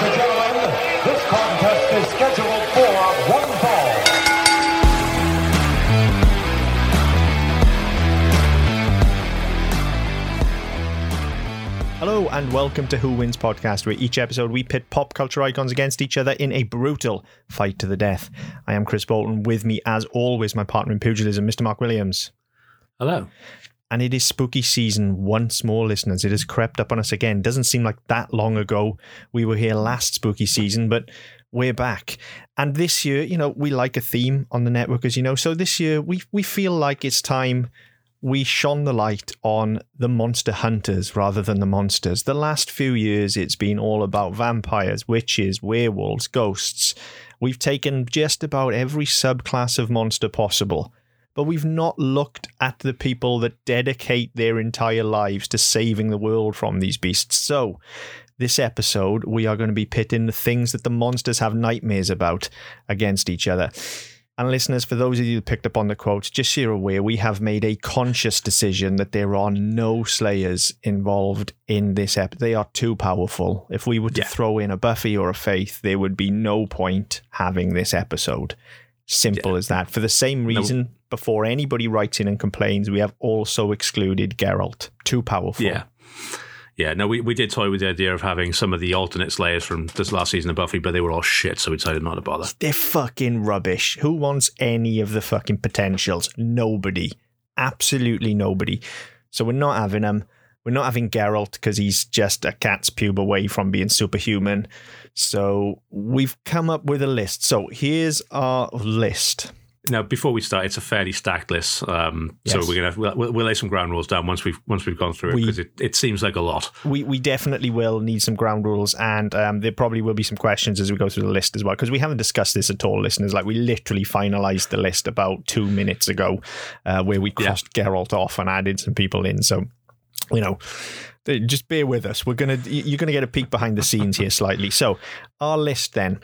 Ladies and gentlemen, this contest is scheduled for one fall. Hello and welcome to Who Wins podcast, where each episode we pit pop culture icons against each other in a brutal fight to the death. I am Chris Bolton. With me, as always, my partner in pugilism, Mr. Mark Williams. Hello. And it is spooky season once more, listeners. It has crept up on us again. Doesn't seem like that long ago. We were here last spooky season, but we're back. And this year, you know, we like a theme on the network, as you know. So this year, we we feel like it's time we shone the light on the monster hunters rather than the monsters. The last few years, it's been all about vampires, witches, werewolves, ghosts. We've taken just about every subclass of monster possible, but we've not looked at the people that dedicate their entire lives to saving the world from these beasts. So, this episode, we are going to be pitting the things that the monsters have nightmares about against each other. And listeners, for those of you who picked up on the quotes, just so you're aware, we have made a conscious decision that there are no Slayers involved in this ep. They are too powerful. If we were to Yeah. throw in a Buffy or a Faith, there would be no point having this episode. Simple as that. For the same reason, before anybody writes in and complains, we have also excluded Geralt. Too powerful. Yeah. Yeah, no, we, we did toy with the idea of having some of the alternate Slayers from this last season of Buffy, but they were all shit, so we decided not to bother. They're fucking rubbish. Who wants any of the fucking potentials? Nobody. Absolutely nobody. So we're not having them. We're not having Geralt because he's just a cat's pube away from being superhuman. So we've come up with a list. So here's our list. Now, before we start, it's a fairly stacked list, um, so we're gonna we'll, we'll, we'll lay some ground rules down once we've once we've gone through it because it, it seems like a lot. We we definitely will need some ground rules, and um, there probably will be some questions as we go through the list as well, because we haven't discussed this at all, listeners. Like we literally finalised the list about two minutes ago, uh, where we Yeah. crossed Geralt off and added some people in. So, you know, just bear with us. We're gonna you're gonna get a peek behind the scenes here slightly. So, our list then.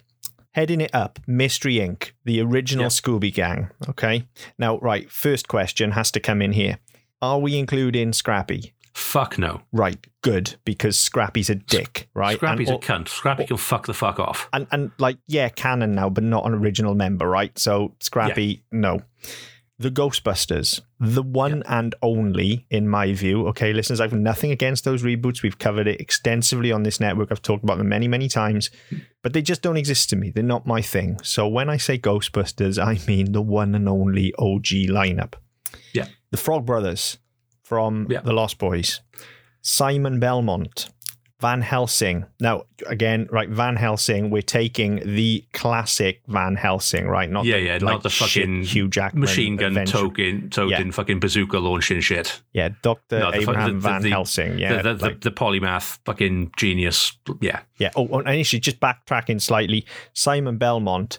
Heading it up, Mystery Inc., the original Yeah. Scooby Gang. Okay. Now, right, first question has to come in here. Are we including Scrappy? Fuck no. Right, good, because Scrappy's a dick, right? Scrappy's and, a cunt. Scrappy can fuck the fuck off. and and like yeah, canon now, but not an original member, right? So Scrappy, no. The Ghostbusters, the one and only, in my view. Okay, listeners, I've nothing against those reboots. We've covered it extensively on this network. I've talked about them many, many times, but they just don't exist to me. They're not my thing. So when I say Ghostbusters, I mean the one and only OG lineup. Yeah. The Frog Brothers from Yeah. The Lost Boys, Simon Belmont, Van Helsing. Now, again, right, Van Helsing, we're taking the classic Van Helsing, right? Not Yeah, the, yeah, like, not the fucking Hugh Jackman Machine gun adventure- token, token, Yeah. fucking bazooka launching shit. Yeah, Doctor No, the Abraham the- the- Van the- Helsing. Yeah, the, the, like- the, the polymath fucking genius. Yeah. Yeah. Oh, oh, and actually, just backtracking slightly, Simon Belmont.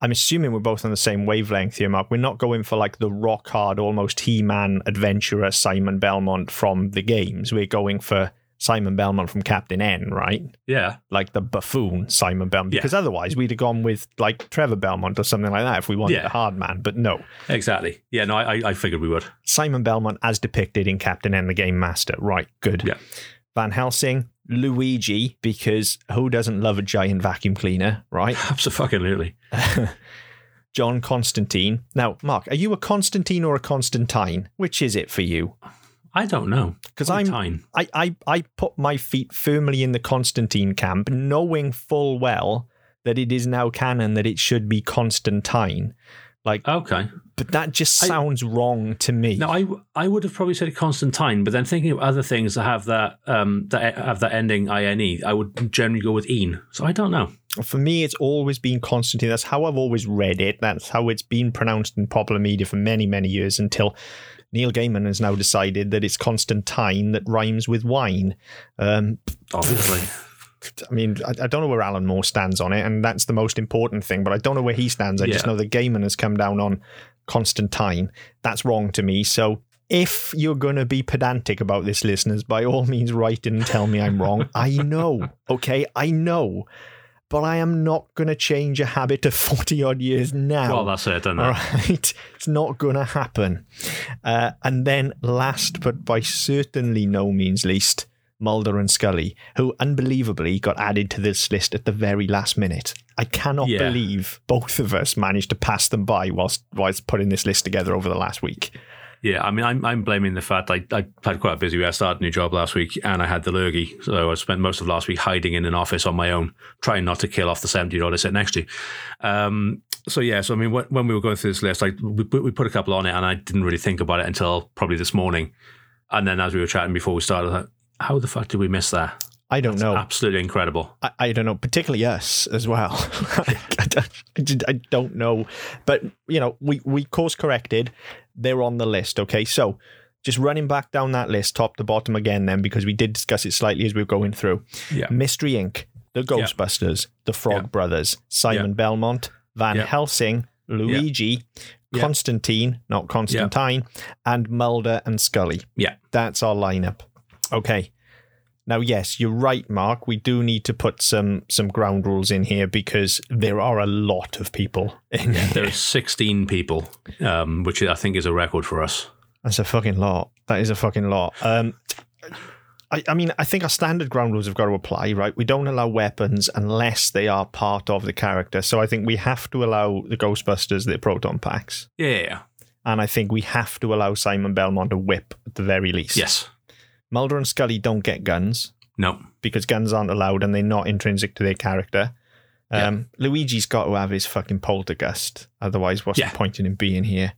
I'm assuming we're both on the same wavelength here, Mark. We're not going for like the rock hard, almost He Man adventurer Simon Belmont from the games. We're going for Simon Belmont from Captain N, right? Yeah. Like the buffoon Simon Belmont. Yeah. Because otherwise, we'd have gone with like Trevor Belmont or something like that if we wanted Yeah. a hard man. But no, Exactly. Yeah, no, I, I- I figured we would. Simon Belmont as depicted in Captain N, the Game Master. Right, good. Yeah. Van Helsing, Luigi, because who doesn't love a giant vacuum cleaner, right? Absolutely. John Constantine. Now, Mark, are you a Constantine or a Constantine? Which is it for you? I don't know. Because I'm, Tyne. I, I, I put my feet firmly in the Constantine camp, knowing full well that it is now canon that it should be Constantine. Like, Okay. but that just I- sounds wrong to me. No, I I would have probably said Constantine, but then thinking of other things that have that um that have that ending ine, I would generally go with een. So I don't know. For me, it's always been Constantine. That's how I've always read it. That's how it's been pronounced in popular media for many, many years until Neil Gaiman has now decided that it's Constantine that rhymes with wine. Um, Obviously, I mean, I, I don't know where Alan Moore stands on it, and that's the most important thing, but I don't know where he stands. I just know that Gaiman has come down on Constantine. That's wrong to me. So if you're going to be pedantic about this, listeners, by all means, write in and tell me I'm wrong. I know, okay? I know. But I am not going to change a habit of 40 odd years now. well, that's it, isn't it? All right. It's not going to happen. Uh, and then, last but by certainly no means least, Mulder and Scully, who unbelievably got added to this list at the very last minute. I cannot Yeah. believe both of us managed to pass them by whilst whilst putting this list together over the last week. Yeah, I mean, I'm, I'm blaming the fact I, I had quite a busy week. I started a new job last week and I had the lurgy. So I spent most of last week hiding in an office on my own, trying not to kill off the 70 year old I sit next to. Um, so, yeah, so I mean, when, when we were going through this list, I, we, we put a couple on it and I didn't really think about it until probably this morning. And then as we were chatting before we started, how the fuck did we miss that? I don't know. Absolutely incredible. I, I don't know, particularly us as well. I, don't, I don't know, but you know, we we course corrected. They're on the list. Okay, so just running back down that list, top to bottom again, then because we did discuss it slightly as we were going through. Yeah. Mystery Inc., the Ghostbusters, the Frog Yeah. Brothers, Simon Belmont, Van Yeah. Helsing, Luigi, Yeah. Constantine, not Constantine, and Mulder and Scully. Yeah. That's our lineup. Okay. Now, yes, you're right, Mark. We do need to put some some ground rules in here because there are a lot of people in There are 16 people, um, which I think is a record for us. That's a fucking lot. That is a fucking lot. Um, I, I mean, I think our standard ground rules have got to apply, right? We don't allow weapons unless they are part of the character. So I think we have to allow the Ghostbusters the proton packs, yeah. and I think we have to allow Simon Belmont a whip at the very least. Yes. Mulder and Scully don't get guns. No. because guns aren't allowed and they're not intrinsic to their character. Um, Luigi's got to have his fucking poltergust. Otherwise, what's Yeah. the point in him being here?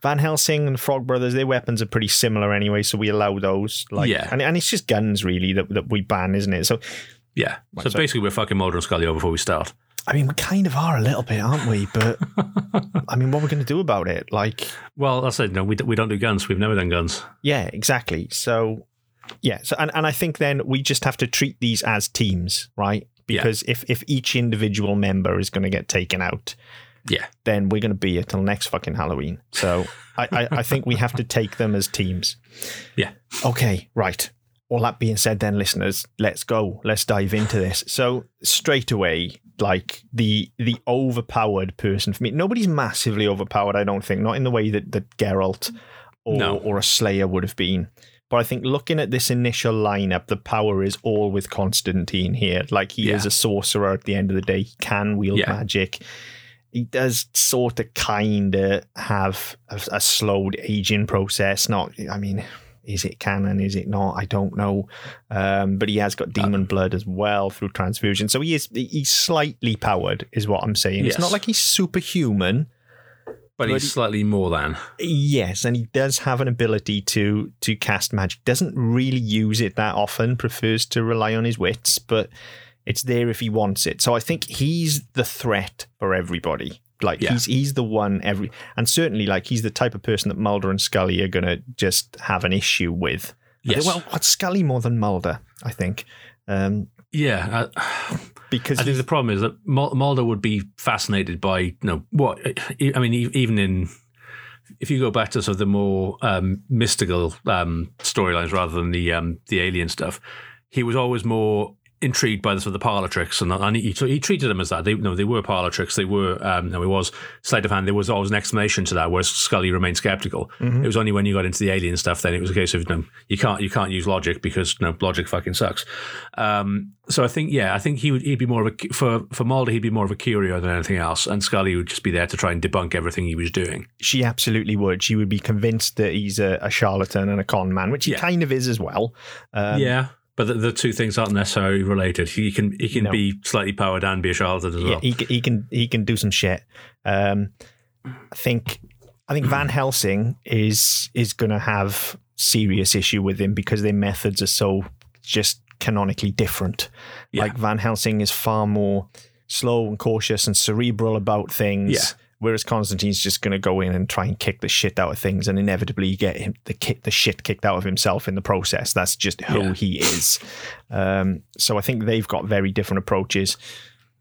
Van Helsing and Frog Brothers, their weapons are pretty similar anyway, so we allow those. Like, Yeah. and, and it's just guns really that, that we ban, isn't it? So, Yeah. So so- basically, we're fucking Mulder and Scully over before we start. I mean, we kind of are a little bit, aren't we? But I mean, what are we going to do about it? Like, Well, I said no. We, we don't do guns. We've never done guns. yeah, exactly. So, yeah. So, and, and I think then we just have to treat these as teams, right? Yeah. Because if if each individual member is going to get taken out, Yeah. then we're going to be here till next fucking Halloween. So I, I, I think we have to take them as teams. Yeah. Okay, right. All that being said, then listeners, let's go. Let's dive into this. So straight away, like the the overpowered person for me, nobody's massively overpowered. I don't think, not in the way that that Geralt or No. or a Slayer would have been. But I think looking at this initial lineup, the power is all with Constantine here. Like he Yeah. is a sorcerer at the end of the day. He can wield Yeah. magic he does sort of kind of have a, a slowed aging process. Not, I mean, is it canon? Is it not? I don't know. Um, but he has got demon blood as well through transfusion, so he is he's slightly powered, is what I'm saying. It's not like he's superhuman. But he's he- slightly more than. Yes, and he does have an ability to to cast magic. Doesn't really use it that often. Prefers to rely on his wits, but it's there if he wants it. So I think he's the threat for everybody. Like Yeah. he's he's the one every and certainly like he's the type of person that Mulder and Scully are gonna just have an issue with. Yes. Well, what's Scully more than Mulder? I think. Um, Yeah. I, because I think the problem is that Mulder would be fascinated by, you know, what, I mean, even in, if you go back to sort of the more um, mystical um, storylines rather than the um, the alien stuff, he was always more intrigued by the sort of the parlor tricks, and, and he, so he treated them as that. They, no, they were parlor tricks. They were, um, no, it was sleight of hand. There was always an explanation to that, whereas Scully remained skeptical. It was only when you got into the alien stuff then it was a case of no, you can't you can't use logic because no logic fucking sucks. Um, so I think yeah, I think he would he'd be more of a for for Mulder he'd be more of a curio than anything else, and Scully would just be there to try and debunk everything he was doing. she absolutely would. She would be convinced that he's a, a charlatan and a con man, which he Yeah. kind of is as well. Um, yeah. But the, the two things aren't necessarily related. He can he can No. be slightly powered and be a charlatan as yeah, well. he, he can he can do some shit. Um, I think I think Van Helsing is is going to have serious issue with him because their methods are so just canonically different. Yeah. Like Van Helsing is far more slow and cautious and cerebral about things. Yeah. Whereas Constantine's just going to go in and try and kick the shit out of things, and inevitably get him the ki- the shit kicked out of himself in the process. That's just who Yeah. he is. Um, so I think they've got very different approaches.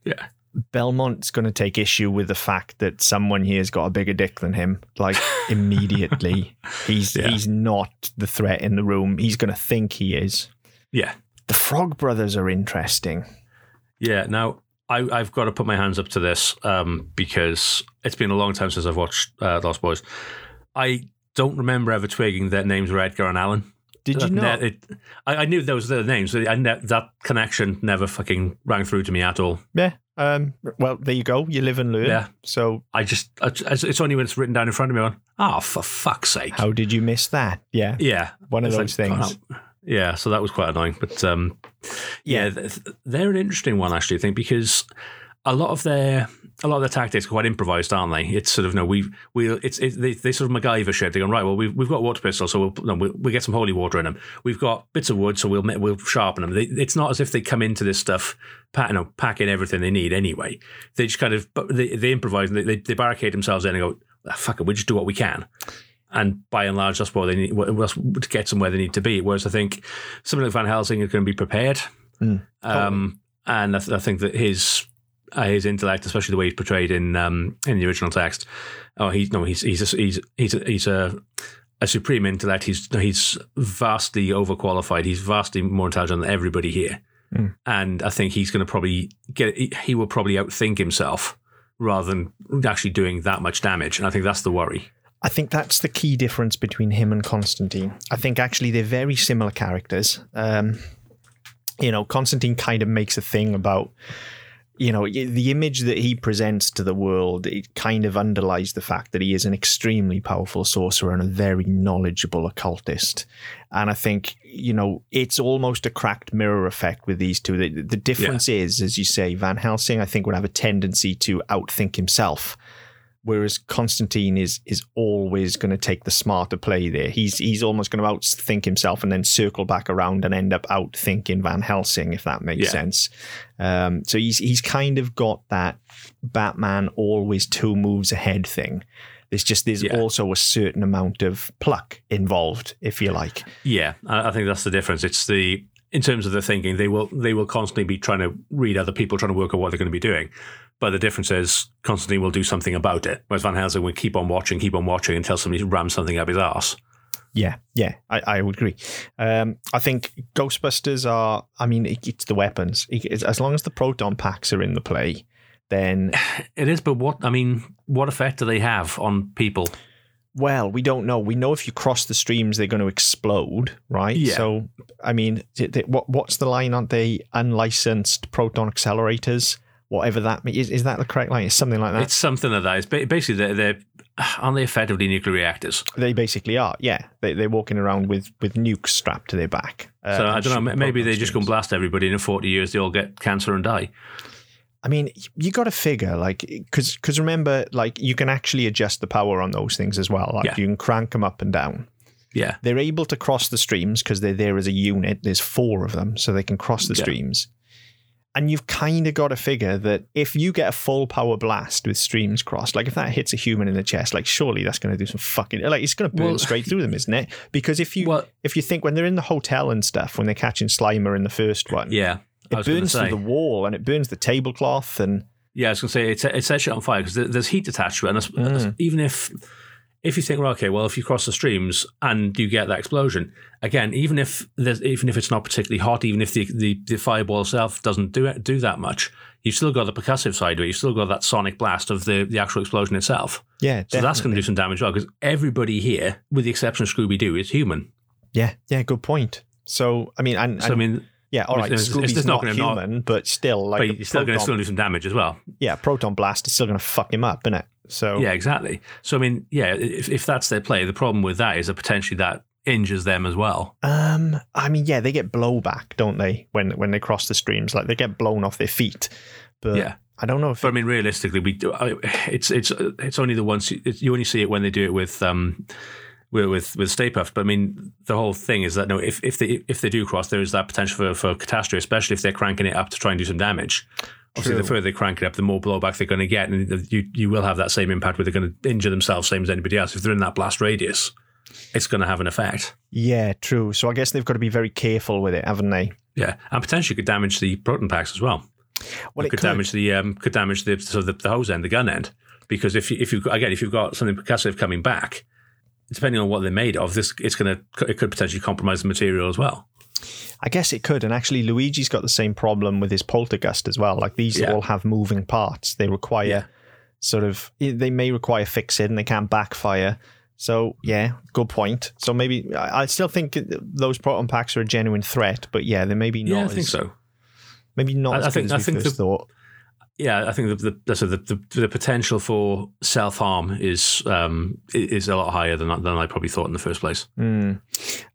yeah. Belmont's going to take issue with the fact that someone here's got a bigger dick than him. Like immediately, he's Yeah. he's not the threat in the room. He's going to think he is. Yeah. The Frog Brothers are interesting. Yeah. Now I, I've got to put my hands up to this um, because it's been a long time since I've watched uh, Lost Boys. I don't remember ever twigging that names were Edgar and Alan. Did you know? it, I, I knew those were the names. I ne- that connection never fucking rang through to me at all. yeah. Um, well, there you go. You live and learn. Yeah. So I just, I, it's only when it's written down in front of me. Went, oh, for fuck's sake. how did you miss that? Yeah. yeah. One of It's those like, things. oh, yeah, so that was quite annoying. But um, yeah, th- they're an interesting one actually. I think because a lot of their a lot of their tactics are quite improvised, aren't they? It's sort of no, we we it's it, they, they sort of MacGyver shit. They go right. Well, we've we've got water pistols, so we'll no, we'll, we'll get some holy water in them. We've got bits of wood, so we'll we'll sharpen them. They, it's not as if they come into this stuff, pack, you know, packing everything they need anyway. They just kind of but they, they improvise. And they, they they barricade themselves in and go, ah, fuck it, we just do what we can. And by and large, that's what they need what- to get them where they need to be. Whereas I think something like Van Helsing is going to be prepared. Mm, um, and I, th- I think that his uh, his intellect, especially the way he's portrayed in um, in the original text, oh, he's no, he's he's a, he's he's a, he's a a supreme intellect. He's he's vastly overqualified. He's vastly more intelligent than everybody here. Mm. And I think he's going to probably get. He will probably outthink himself rather than actually doing that much damage. And I think that's the worry. I think that's the key difference between him and Constantine. I think actually they're very similar characters. Um, you know, Constantine kind of makes a thing about, you know, the image that he presents to the world. It kind of underlies the fact that he is an extremely powerful sorcerer and a very knowledgeable occultist. And I think, you know, it's almost a cracked mirror effect with these two. The, the difference is, as you say, Van Helsing, I think, would have a tendency to outthink himself whereas Constantine is is always going to take the smarter play there. He's he's almost going to outthink himself and then circle back around and end up outthinking Van Helsing, if that makes Yeah. sense. Um, so he's he's kind of got that Batman always two moves ahead thing. There's just there's Yeah. also a certain amount of pluck involved, if you like. Yeah, I I think that's the difference. It's the in terms of the thinking, they will they will constantly be trying to read other people, trying to work out what they're going to be doing. But the difference is Constantine will do something about it, whereas Van Helsing will keep on watching, keep on watching until somebody rams something up his ass. Yeah, yeah, I, I would agree. Um, I think Ghostbusters are. I mean, it, it's the weapons. It- it's- as long as the proton packs are in the play, then It is, but what I mean, what effect do they have on people? well, we don't know. We know if you cross the streams, they're going to explode, right? Yeah. So, I mean, what what's the line? Aren't they unlicensed proton accelerators? Whatever that is. Is, that the correct line? It's something like that. It's something like that. It's basically they're, they're aren't they effectively nuclear reactors? they basically are. Yeah, they, they're walking around with with nukes strapped to their back. uh, So I don't know. Maybe they just go and blast everybody, and in forty years they all get cancer and die. I mean, you got to figure like because because remember like you can actually adjust the power on those things as well. Like Yeah. you can crank them up and down. Yeah, They're able to cross the streams because they're there as a unit. There's four of them, so they can cross the Yeah. streams. And you've kind of got to figure that if you get a full power blast with streams crossed, like if that hits a human in the chest, like surely that's going to do some fucking like it's going to burn Well- straight through them, isn't it? Because if you Well- if you think when they're in the hotel and stuff, when they're catching Slimer in the first one, yeah. It burns through the wall and it burns the tablecloth and Yeah, I was going to say it's it sets it on fire because there's heat attached to it, and Mm. even if if you think, well, okay, well, if you cross the streams and you get that explosion again, even if there's even if it's not particularly hot, even if the the, the fireball itself doesn't do it, do that much, you've still got the percussive side of it. You've still got that sonic blast of the the actual explosion itself. yeah, So that's going to do some damage as well because everybody here, with the exception of Scooby Doo, is human. Yeah, yeah, good point. So I mean, and, So I mean, yeah, all right, it's- Scooby's it's not, not gonna not- human, but still, like, but you're still going to still do some damage as well. yeah, proton blast is still going to fuck him up, isn't it? So Yeah, exactly. So I mean, yeah, if, if that's their play, the problem with that is that potentially that injures them as well. um, I mean, yeah, they get blowback, don't they? When when they cross the streams, like they get blown off their feet. But Yeah. I don't know if But I mean, realistically, we do, I, it's it's it's only the ones you, you only see it when they do it with um with with, with Stay Puft. But I mean, the whole thing is that no, if if they if they do cross, there is that potential for, for catastrophe, especially if they're cranking it up to try and do some damage. Obviously, the further they crank it up, the more blowback they're going to get, and you you will have that same impact where they're going to injure themselves, same as anybody else. If they're in that blast radius, it's going to have an effect. yeah, true. So I guess they've got to be very careful with it, haven't they? Yeah, and potentially could damage the proton packs as well. Well, it could, damage the um, could damage the so the, the hose end, the gun end, because if you, if you again if you've got something percussive coming back, depending on what they're made of, this it's gonna it could potentially compromise the material as well. I guess it could. And actually, Luigi's got the same problem with his poltergust as well. Like these Yeah. all have moving parts. They require Yeah. sort of, they may require fixing, and they can't backfire. So yeah, good point. So maybe I still think those proton packs are a genuine threat, but yeah, they maybe not. Yeah, I as, think so. Maybe not I- as I good think- as I think first the- thought. Yeah, I think the the, so the, the, the potential for self harm is um is a lot higher than than I probably thought in the first place. Mm.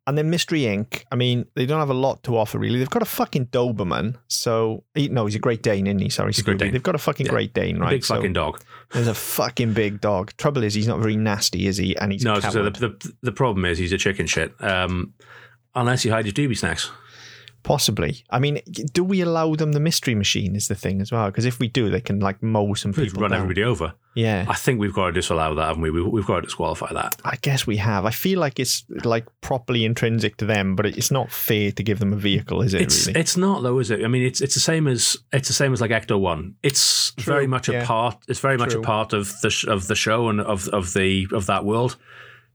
And then Mystery Inc. I mean, they don't have a lot to offer really. They've got a fucking Doberman. So he, no, he's a Great Dane, isn't he? Sorry, a Great Scooby. Dane. They've got a fucking Yeah. Great Dane, right? Big So fucking dog. There's a fucking big dog. Trouble is, he's not very nasty, is he? And he's No, a so the, the the problem is he's a chicken shit. Um, unless you hide your doobie snacks. Possibly. I mean, do we allow them the mystery machine? Is the thing as well? Because if we do, they can like mow some We've people run down. everybody over. Yeah, I think we've got to disallow that, haven't we? we? We've got to disqualify that. I guess we have. I feel like it's like properly intrinsic to them, but it's not fair to give them a vehicle, is it? It's really? it's not though, is it? I mean, it's it's the same as it's the same as like Ecto One. It's True, very much a part. It's very much a part of the sh- of the show and of of the of that world,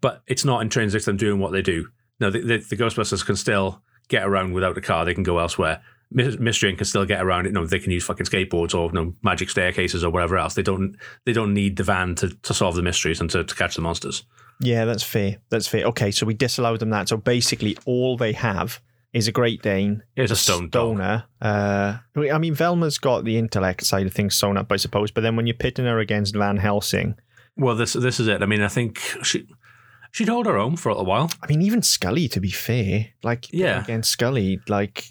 but it's not intrinsic to them doing what they do. No, the, the, the Ghostbusters can still get around without a car. They can go elsewhere. Mys- Mystery can still get around. You know, they can use fucking skateboards or you know, magic staircases or whatever else. They don't they don't need the van to, to solve the mysteries and to, to catch the monsters. Yeah, that's fair. That's fair. Okay, so we disallowed them that. So basically, all they have is a Great Dane, It's a stone stoner. Uh, I mean, Velma's got the intellect side of things sewn up, I suppose. But then when you're pitting her against Van Helsing, Well, this this is it. I mean, I think she she'd hold her own for a little while. I mean, even Scully, to be fair, like Yeah. against Scully, like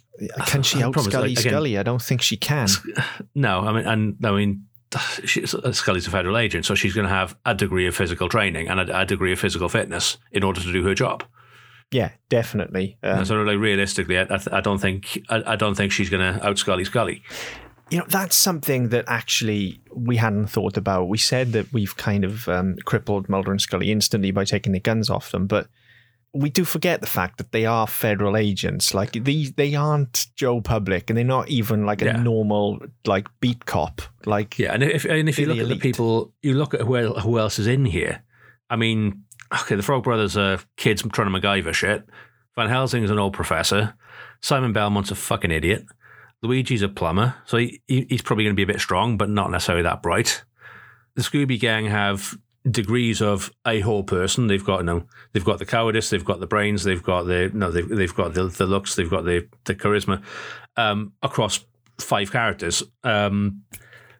can she out Scully? like, again- Scully? I don't think she can. No, I mean, and I mean, she, Scully's a federal agent, so she's going to have a degree of physical training and a, a degree of physical fitness in order to do her job. Yeah, definitely. Um, so, like realistically, I, I, I don't think I, I don't think she's going to out Scully Scully. You know, that's something that actually we hadn't thought about. We said that we've kind of um, crippled Mulder and Scully instantly by taking the guns off them, but we do forget the fact that they are federal agents. Like these, they aren't Joe Public, and they're not even like a Yeah. normal like beat cop. Like Yeah, and if and if you look the at the people, you look at who who else is in here. I mean, okay, the Frog Brothers are kids trying to MacGyver shit. Van Helsing is an old professor. Simon Belmont's a fucking idiot. Luigi's a plumber, so he, he- he's probably going to be a bit strong, but not necessarily that bright. The Scooby Gang have degrees of a whole person. They've got you know, they've got the cowardice, they've got the brains, they've got the no, they've they've got the, the looks, they've got the the charisma um, across five characters. Um,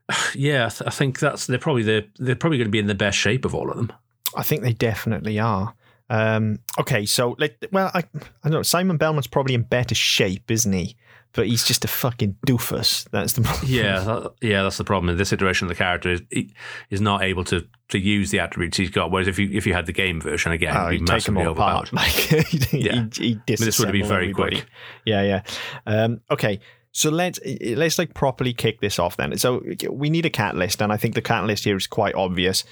yeah, I, th- I think that's they're probably the they're probably going to be in the best shape of all of them. I think they definitely are. Um, okay, so let well, I, I don't know. Simon Belmont's probably in better shape, isn't he? But he's just a fucking doofus. That's the problem. Yeah, that- yeah, that's the problem. In this iteration of the character is he is not able to to use the attributes he's got. Whereas if you if you had the game version again, Oh, he'd be take them massively all overpowered. apart. Like he, Yeah. he, he this would be disassemble very everybody. quick. Yeah, yeah. Um, okay, so let's let's like properly kick this off then. So we need a catalyst, and I think the catalyst here is quite obvious.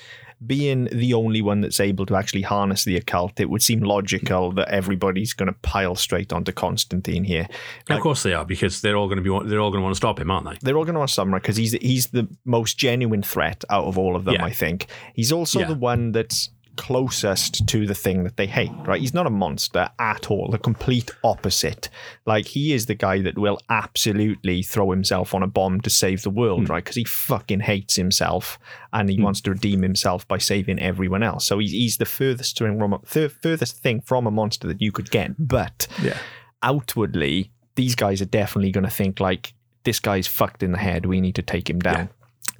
Being the only one that's able to actually harness the occult, it would seem logical that everybody's going to pile straight onto Constantine here. of course they are because they're all going to be they're all going to want to stop him, aren't they? They're all going to want to stop him because he's he's the most genuine threat out of all of them. Yeah. I think he's also Yeah. the one that's closest to the thing that they hate. Right? He's not a monster at all. The complete opposite. Like he is the guy that will absolutely throw himself on a bomb to save the world. Hmm. Right? Because he fucking hates himself and he hmm. wants to redeem himself by saving everyone else. So he's he's the furthest thing from furthest thing from a monster that you could get. But Yeah. outwardly, these guys are definitely going to think like this guy's fucked in the head. We need to take him down.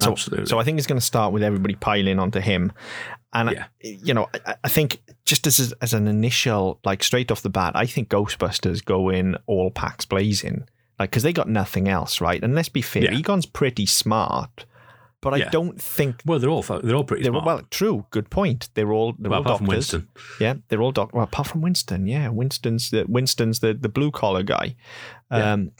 So, Absolutely. so I think it's going to start with everybody piling onto him, and Yeah. you know, I, I think just as as an initial, like straight off the bat, I think Ghostbusters go in all packs blazing, like because they got nothing else, right? And let's be fair, Yeah. Egon's pretty smart, but I don't think Well, they're all they're all pretty they're smart. well. True, good point. They're all they're Well, all apart from. Winston. Yeah, they're all doc. Well, apart from Winston, yeah, Winston's the Winston's the the blue collar guy. Yeah. Um,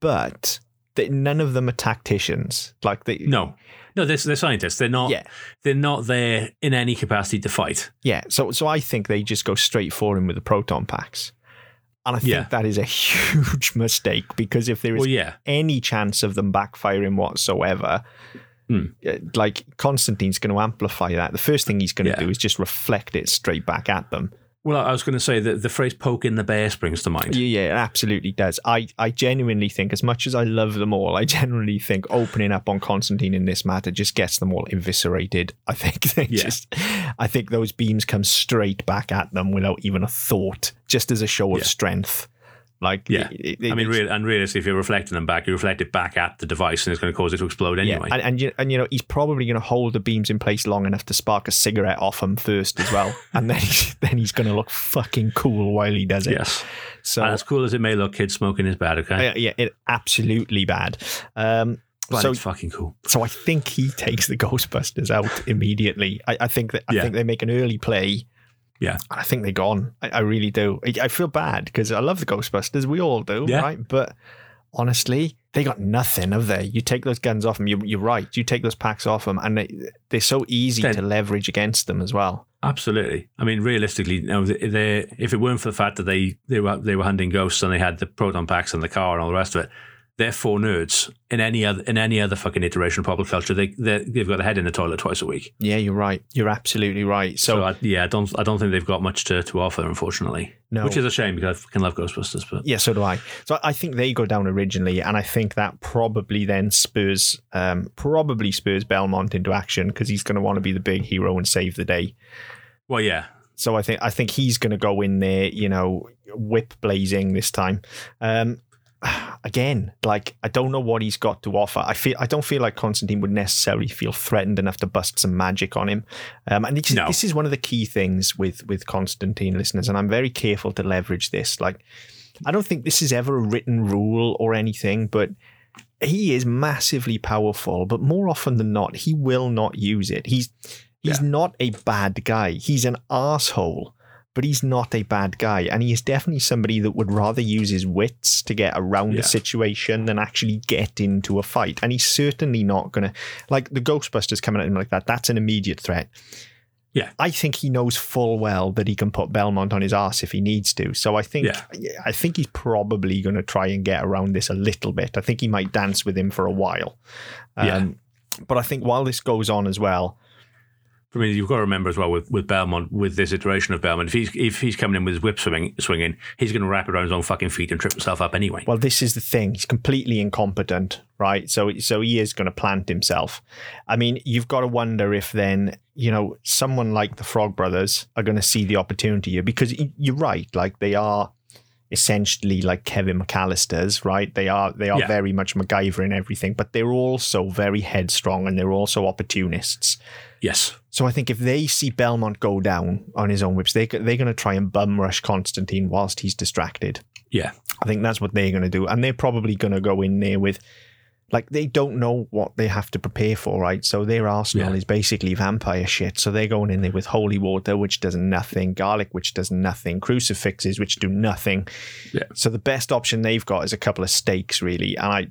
but they, none of them are tacticians. Like they, No, no, they're, they're scientists. They're not. yeah, They're not there in any capacity to fight. yeah. So, so I think they just go straight for him with the proton packs, and I think Yeah. that is a huge mistake because if there is Well, yeah, any chance of them backfiring whatsoever. Uh, Like Constantine's going to amplify that. The first thing he's going to Yeah. do is just reflect it straight back at them. Well, I was going to say that the phrase "poke in the bear" springs to mind. Yeah, yeah, it absolutely does. I, I genuinely think, as much as I love them all, I genuinely think opening up on Constantine in this matter just gets them all eviscerated. I think they Yeah. just, I think those beams come straight back at them without even a thought, just as a show of Yeah. strength. Like, Yeah. it- it- I mean, real, and realistically, if you're reflecting them back, you reflect it back at the device, and it's going to cause it to explode anyway. Yeah, and, and you and you know he's probably going to hold the beams in place long enough to spark a cigarette off him first as well, and then he's, then he's going to look fucking cool while he does it. yes. So and as cool as it may look, kids smoking is bad. Okay. yeah, yeah, it absolutely bad. Um, but so it's fucking cool. so I think he takes the Ghostbusters out immediately. I, I think that I Yeah. think they make an early play. Yeah. I think they're gone. I, I really do. I, I feel bad because I love the Ghostbusters. We all do, Yeah. right? But honestly, they got nothing, of they? You take those guns off them. You, you're right. You take those packs off them, and they, they're so easy Then- to leverage against them as well. Absolutely. I mean, realistically, they, they, if it weren't for the fact that they, they were they were hunting ghosts and they had the proton packs and the car and all the rest of it, they're four nerds. In any other in any other fucking iteration of popular culture, they they- they've got a head in the toilet twice a week. Yeah, you're right. You're absolutely right. So, So, I, yeah, I don't I don't think they've got much to, to offer, unfortunately. No. Which is a shame because I fucking love Ghostbusters. But Yeah, so do I. So I think they go down originally, and I think that probably then spurs, um, probably spurs Belmont into action because he's going to want to be the big hero and save the day. well, yeah, So I think I think he's going to go in there, you know, whip blazing this time. Um, again, like I don't know what he's got to offer. I feel I don't feel like Constantine would necessarily feel threatened enough to bust some magic on him. Um, and this, is- No. this is one of the key things with with Constantine listeners, and I'm very careful to leverage this. Like, I don't think this is ever a written rule or anything, but he is massively powerful. But more often than not, he will not use it. He's he's not a bad guy. He's an asshole but he's not a bad guy. And he is definitely somebody that would rather use his wits to get around Yeah. a situation than actually get into a fight. And he's certainly not going to, like the Ghostbusters coming at him like that, that's an immediate threat. Yeah. I think he knows full well that he can put Belmont on his ass if he needs to. So I think Yeah. I think he's probably going to try and get around this a little bit. I think he might dance with him for a while. Yeah. Um, But I think while this goes on as well, I mean, you've got to remember as well with, with Belmont, with this iteration of Belmont, if he's if he's coming in with his whip swinging, swinging, he's going to wrap it around his own fucking feet and trip himself up anyway. Well, this is the thing. He's completely incompetent, right? So, so he is going to plant himself. I mean, you've got to wonder if then, you know, someone like the Frog Brothers are going to see the opportunity here because you're right. Like they are essentially like Kevin McAllister's, right? They are they are Yeah. very much MacGyver and everything, but they're also very headstrong and they're also opportunists. Yes, So I think if they see Belmont go down on his own whips, they they're going to try and bum rush Constantine whilst he's distracted. yeah, I think that's what they're going to do. And they're probably going to go in there with, like, they don't know what they have to prepare for, right? So their arsenal Yeah. is basically vampire shit. So they're going in there with holy water, which does nothing, garlic, which does nothing, crucifixes, which do nothing. Yeah. So the best option they've got is a couple of stakes, really. And I,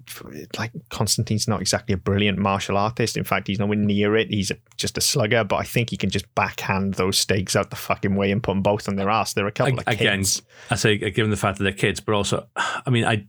like, Constantine's not exactly a brilliant martial artist. In fact, he's nowhere near it. He's a, just a slugger, but I think he can just backhand those stakes out the fucking way and put them both on their ass. They're a couple Ag- of again. I say given the fact that they're kids, but also, I mean, I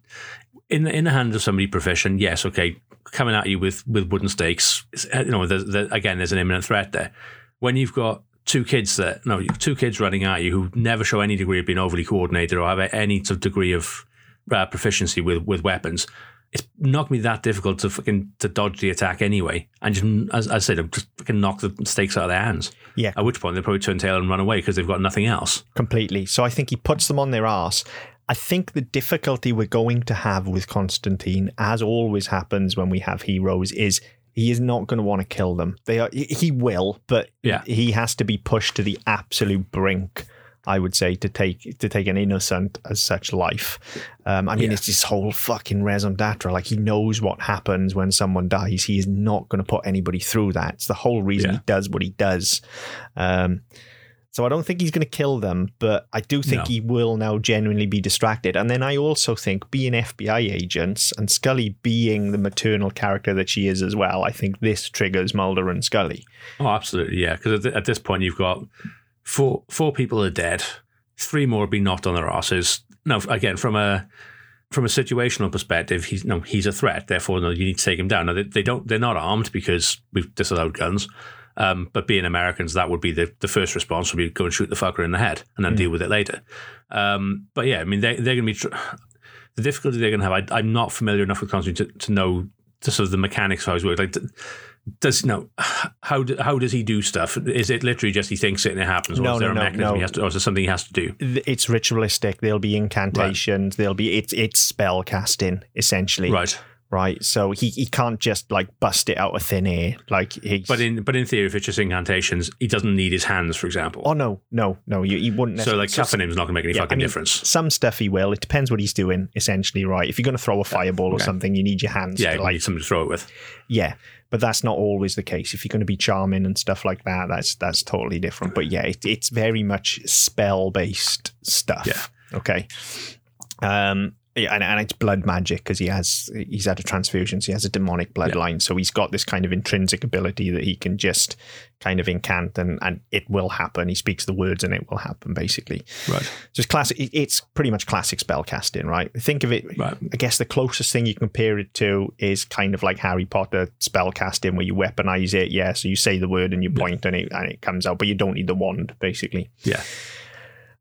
in the, in the hands of somebody proficient, yes, okay, coming at you with with wooden stakes, uh, you know, there's, there, again, there's an imminent threat there. When you've got two kids that no, two kids running at you who never show any degree of being overly coordinated or have any sort of degree of uh, proficiency with with weapons. It's not gonna be that difficult to fucking to dodge the attack anyway, and just as, as I said, just fucking knock the stakes out of their hands. Yeah. At which point they probably turn tail and run away because they've got nothing else. completely. So I think he puts them on their ass. I think the difficulty we're going to have with Constantine, as always happens when we have heroes, is he is not going to want to kill them. They are. he- will, but Yeah. he has to be pushed to the absolute brink. I would say to take to take an innocent as such life. Um, I mean, Yeah. it's this whole fucking raison d'etre. Like he knows what happens when someone dies. He is not going to put anybody through that. It's the whole reason Yeah. he does what he does. Um, so I don't think he's going to kill them, but I do think No. he will now genuinely be distracted. And then I also think being FBI agents and Scully being the maternal character that she is as well, I think this triggers Mulder and Scully. Oh, absolutely, yeah. Because at, this point, you've got four four people are dead, three more have been knocked on their asses. No, again, from a from a situational perspective, he's no, he's a threat. Therefore, no, you need to take him down. Now, they, they don't, they're not armed because we've disallowed guns. Um, but being Americans, that would be the, the first response would be go and shoot the fucker in the head and then deal with it later. Um, but yeah, I mean, they, they're going to be tr- the difficulty they're going to have. I, I'm not familiar enough with Constantine to, to know the sort of the mechanics of how he's work. Like, does no how do, how does he do stuff? Is it literally just he thinks it and it happens, or No, is there no, a mechanism no. he has to, or is there something he has to do? It's ritualistic. There'll be incantations. There'll be it's it's spell casting essentially. Right. Right. So he, he can't just like bust it out of thin air. Like he's But in but in theory, if it's just incantations, he doesn't need his hands, for example. Oh no, no, no. You, you wouldn't. so like cuffing him is not going to make any Yeah, fucking I mean, difference. Some stuff he will. It depends what he's doing. Essentially, right? If you're going to throw a fireball or something, you need your hands. Yeah, to, you like need something to throw it with. yeah. But that's not always the case. If you're going to be charming and stuff like that, that's that's totally different. But yeah, it, it's very much spell based stuff. Yeah. Okay. Um. Yeah, and, and it's blood magic because he has he's had a transfusion, so he has a demonic bloodline. So he's got this kind of intrinsic ability that he can just kind of incant and and it will happen. He speaks the words and it will happen, basically. Right. So it's classic. It's pretty much classic spell casting, right? Think of it. Right. I guess the closest thing you can compare it to is kind of like Harry Potter spell casting, where you weaponize it. Yeah, so you say the word and you point and it and it comes out, but you don't need the wand, basically. Yeah.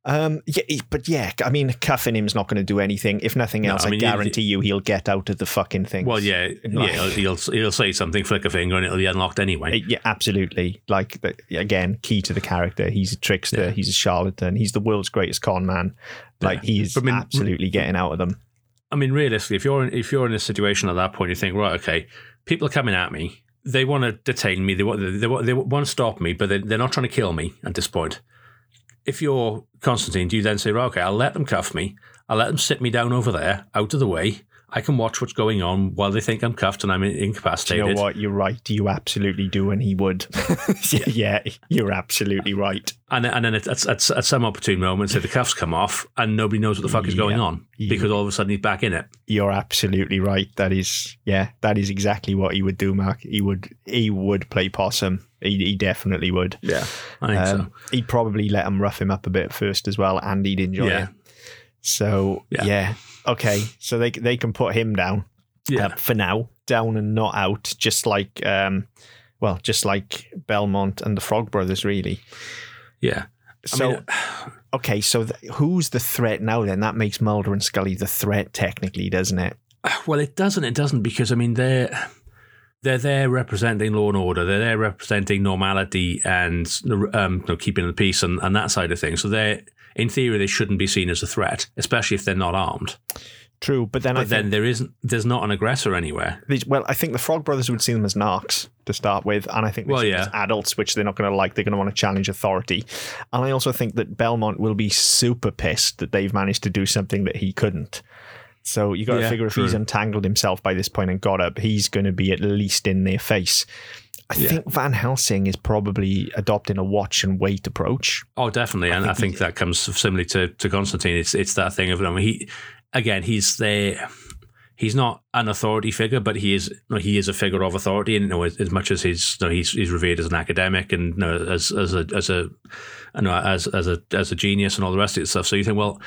Um, yeah, but yeah, I mean, cuffing him's not going to do anything. If nothing else, I I, mean, you- guarantee you he'll get out of the fucking thing. Well, yeah, Like- yeah. He'll, he'll he'll say something, flick a finger, and it'll be unlocked anyway. Yeah, absolutely. Like again, key to the character. He's a trickster. Yeah. He's a charlatan. He's the world's greatest con man. Like Yeah. he's I mean, absolutely getting out of them. I mean, realistically, if you're in, if you're in a situation at that point, you think, right, okay, people are coming at me. They want to detain me. They want they, want they want to stop me, but they, they're not trying to kill me at this point. If you're Constantine, do you then say, right, okay, I'll let them cuff me. I'll let them sit me down over there, out of the way. I can watch what's going on while they think I'm cuffed and I'm in- Do incapacitated. you know what? You're right. You absolutely do, and he would. yeah, you're absolutely right. And, and then at, at, at, some opportune moment, say the cuffs come off and nobody knows what the fuck is going on because all of a sudden he's back in it. You're absolutely right. That is, yeah, that is exactly what he would do, Mark. He would, he would play possum. He, he definitely would. Yeah, I think so. Um, he'd probably let him rough him up a bit first as well, and he'd enjoy Yeah. it. So Yeah. yeah. Okay. So they they can put him down. Yeah. uh, for now, down and not out, just like um, well, just like Belmont and the Frog Brothers, really. Yeah. I So mean, okay, so th- who's the threat now? Then that makes Mulder and Scully the threat, technically, doesn't it? Well, it doesn't. It doesn't because I mean they're they're there representing law and order. They're there representing normality and um, you know, keeping the peace and, and that side of things. So they're in theory they shouldn't be seen as a threat, especially if they're not armed. True, but then I But then there isn't. There's not an aggressor anywhere. These- Well, I think the Frog Brothers would see them as narcs to start with, and I think Well, yeah. as adults, which they're not going to like. They're going to want to challenge authority, and I also think that Belmont will be super pissed that they've managed to do something that he couldn't. So you got to Yeah, figure if true. he's untangled himself by this point and got up, he's going to be at least in their face. I Yeah. think Van Helsing is probably adopting a watch and wait approach. Oh, definitely, and I think that comes similarly to, to Constantine. It's it's that thing of I mean, he again he's there. He's not an authority figure, but he is no, he is a figure of authority, and you know, as, as much as he's you know, he's he's revered as an academic and you know, as as a as a you know, as as a as a genius and all the rest of it stuff. So you think, well,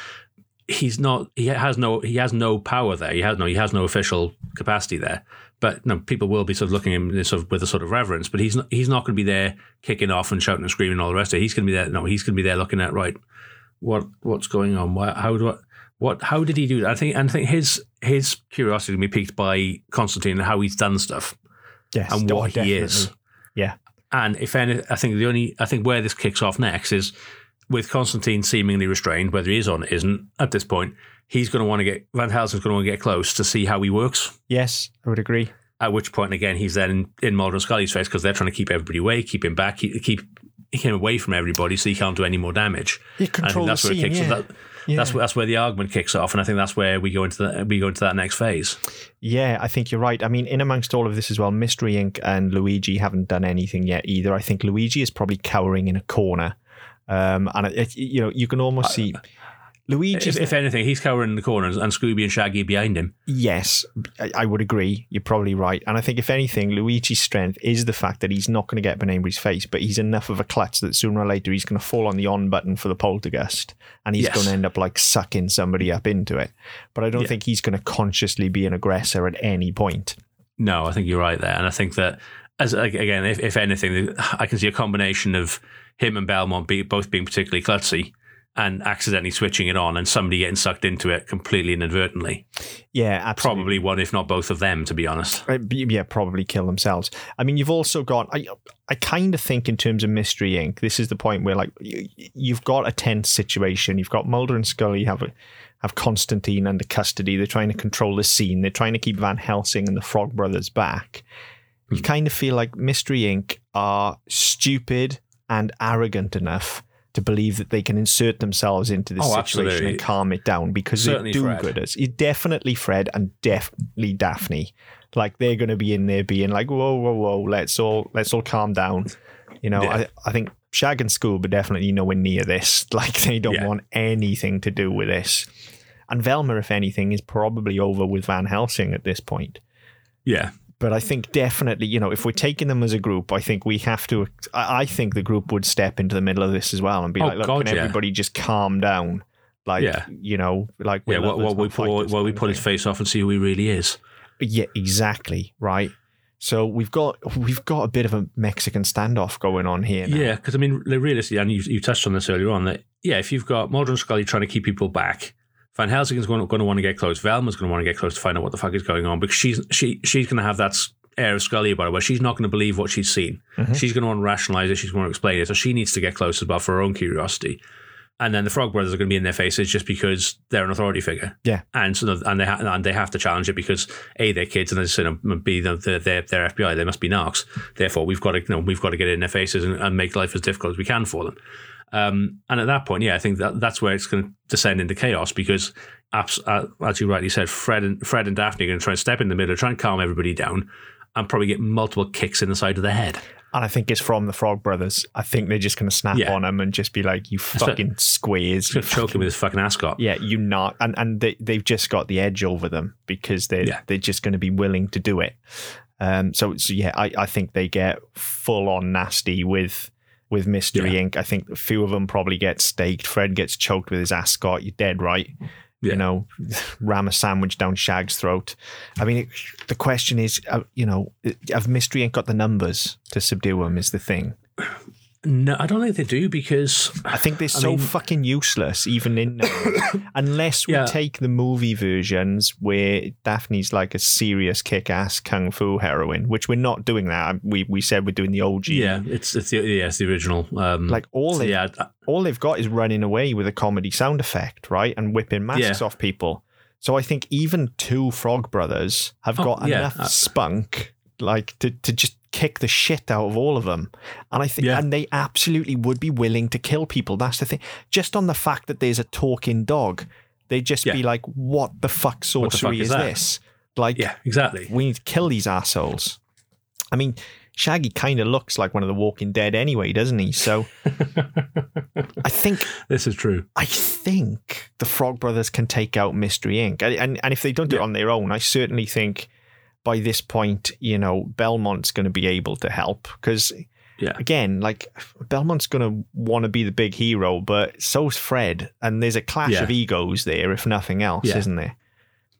he's not he has no he has no power there. He has no he has no official capacity there. But no, people will be sort of looking at him sort of with a sort of reverence. But he's not he's not going to be there kicking off and shouting and screaming and all the rest of it. He's going to be there. No, he's going to be there looking at right. What what's going on? Why, how do I? What? How did he do that? I think. And I think his his curiosity will be piqued by Constantine and how he's done stuff Yes, and what he is. Yeah. And if any, I think the only, I think where this kicks off next is with Constantine seemingly restrained, whether he is or isn't at this point, he's going to want to get, Van Helsing's going to want to get close to see how he works. Yes, I would agree. At which point, again, he's then in, in Mulder and Scully's face because they're trying to keep everybody away, keep him back, keep, keep him away from everybody so he can't do any more damage. You control that's the where it scene, kicks yeah. That, That's where, that's where the argument kicks off, and I think that's where we go into that we go into that next phase. Yeah, I think you're right. I mean, in amongst all of this as well, Mystery Inc. and Luigi haven't done anything yet either. I think Luigi is probably cowering in a corner. Um, and it, it- you know, you can almost see Luigi. If, if anything, he's cowering in the corners and Scooby and Shaggy behind him. Yes, I, I would agree. You're probably right. And I think, if anything, Luigi's strength is the fact that he's not going to get Benambry's face, but he's enough of a klutz that sooner or later he's going to fall on the on button for the poltergust, and he's Yes. going to end up like sucking somebody up into it. But I don't Yeah. think he's going to consciously be an aggressor at any point. No, I think you're right there, and I think that as again, if, if anything, I can see a combination of him and Belmont be, both being particularly klutzy and accidentally switching it on and somebody getting sucked into it completely inadvertently. Yeah, absolutely. Probably one, if not both of them, to be honest. Uh, Yeah, probably kill themselves. I mean, you've also got. I, I kind of think in terms of Mystery Inc. This is the point where like you, you've got a tense situation. You've got Mulder and Scully have a, have Constantine under custody. They're trying to control the scene. They're trying to keep Van Helsing and the Frog Brothers back. You kind of feel like Mystery Inc. are stupid and arrogant enough to believe that they can insert themselves into this Oh, situation absolutely. and calm it down because Certainly they're do-gooders. Definitely Fred and definitely Daphne. Like they're going to be in there being like, whoa, whoa, whoa, let's all let's all calm down. You know, Yeah. I, I think Shag and Scoob are definitely nowhere near this. Like they don't Yeah. want anything to do with this. And Velma, if anything, is probably over with Van Helsing at this point. Yeah. But I think definitely, you know, if we're taking them as a group, I think we have to. I think the group would step into the middle of this as well and be Oh, like, "Look, God, can yeah. everybody just calm down?" Like, Yeah. you know, like Yeah. we're While, lovers, while we pull, while we pull his face off and see who he really is. Yeah, exactly. Right. So we've got we've got a bit of a Mexican standoff going on here. Now. Yeah, because I mean, realistically, and you, you touched on this earlier on that yeah, if you've got Mulder and Scully trying to keep people back, Van Helsing's going to, going to want to get close. Velma's going to want to get close to find out what the fuck is going on because she's she she's going to have that air of Scully about her, where she's not going to believe what she's seen. Mhm. She's going to want to rationalize it. She's going to explain it, so she needs to get close as well for her own curiosity. And then the Frog Brothers are going to be in their faces just because they're an authority figure. Yeah. and so and they ha- and they have to challenge it because a they're kids and they you know, b they're, they're, they're FBI. They must be narcs. Therefore, we've got to you know we've got to get in their faces and, and make life as difficult as we can for them. Um, and at that point, yeah, I think that that's where it's going to descend into chaos because, uh, as you rightly said, Fred and Fred and Daphne are going to try and step in the middle, try and calm everybody down, and probably get multiple kicks in the side of the head. And I think it's from the Frog Brothers. I think they're just going to snap Yeah. on him and just be like, "You fucking squares." It's going to choke him with his fucking ascot. Yeah, you not, and and they they've just got the edge over them because they Yeah. they're just going to be willing to do it. Um, so, so yeah, I, I think they get full on nasty with with Mystery Yeah. Inc. I think a few of them probably get staked. Fred gets choked with his ascot. You're dead right. Yeah. You know, ram a sandwich down Shag's throat. I mean, it, the question is, uh, you know, have Mystery Inc. got the numbers to subdue him? Is the thing. No, I don't think they do because I think they're I so mean- fucking useless, even in unless we Yeah. take the movie versions where Daphne's like a serious kick-ass kung fu heroine, which we're not doing that. We we said we're doing the OG. yeah, it's it's the yeah, it's the original. Um, Like all so they yeah, all they've got is running away with a comedy sound effect, right, and whipping masks Yeah. off people. So I think even two Frog Brothers have Oh, got yeah. enough Uh, spunk, like to to just kick the shit out of all of them. And I think, Yeah. and they absolutely would be willing to kill people. That's the thing. Just on the fact that there's a talking dog, they'd just Yeah. be like, "What the fuck What the fuck sorcery is is, this?" Like, yeah, exactly. we need to kill these assholes. I mean, Shaggy kind of looks like one of the Walking Dead anyway, doesn't he? So I think This is true. I think the Frog Brothers can take out Mystery Inc. And, and, and if they don't do it on their own, I certainly think by this point, you know, Belmont's going to be able to help. Because, Yeah. again, like, Belmont's going to want to be the big hero, but so's Fred. And there's a clash Yeah. of egos there, if nothing else, Yeah. isn't there?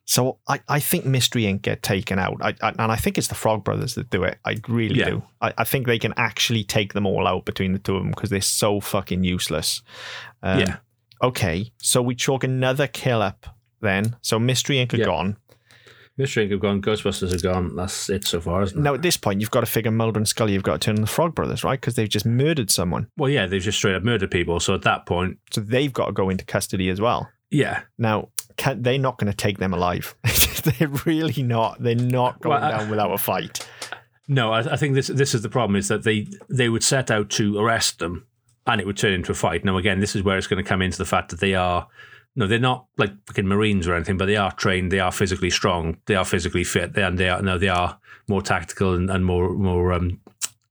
So I, I think Mystery Inc. get taken out. I, I, and I think it's the Frog Brothers that do it. I really Yeah. do. I, I think they can actually take them all out between the two of them because they're so fucking useless. Um, yeah. Okay, so we chalk another kill up then. So Mystery Inc. are Yeah. gone. Mystery Inc. have gone, Ghostbusters are gone. That's it so far, isn't it? Now at this point, you've got to figure Mulder and Scully you've got to turn on the Frog Brothers, right? Because they've just murdered someone, Well, yeah, they've just straight up murdered people. So at that point, so they've got to go into custody as well. yeah, Now, can, they're not going to take them alive. they're really not. They're not going Well, I- down without a fight. no, I, I think this this is the problem: is that they they would set out to arrest them, and it would turn into a fight. Now, again, this is where it's going to come into the fact that they are. No, they're not like fucking Marines or anything, but they are trained. They are physically strong. They are physically fit, and they are no, they are more tactical and, and more more um,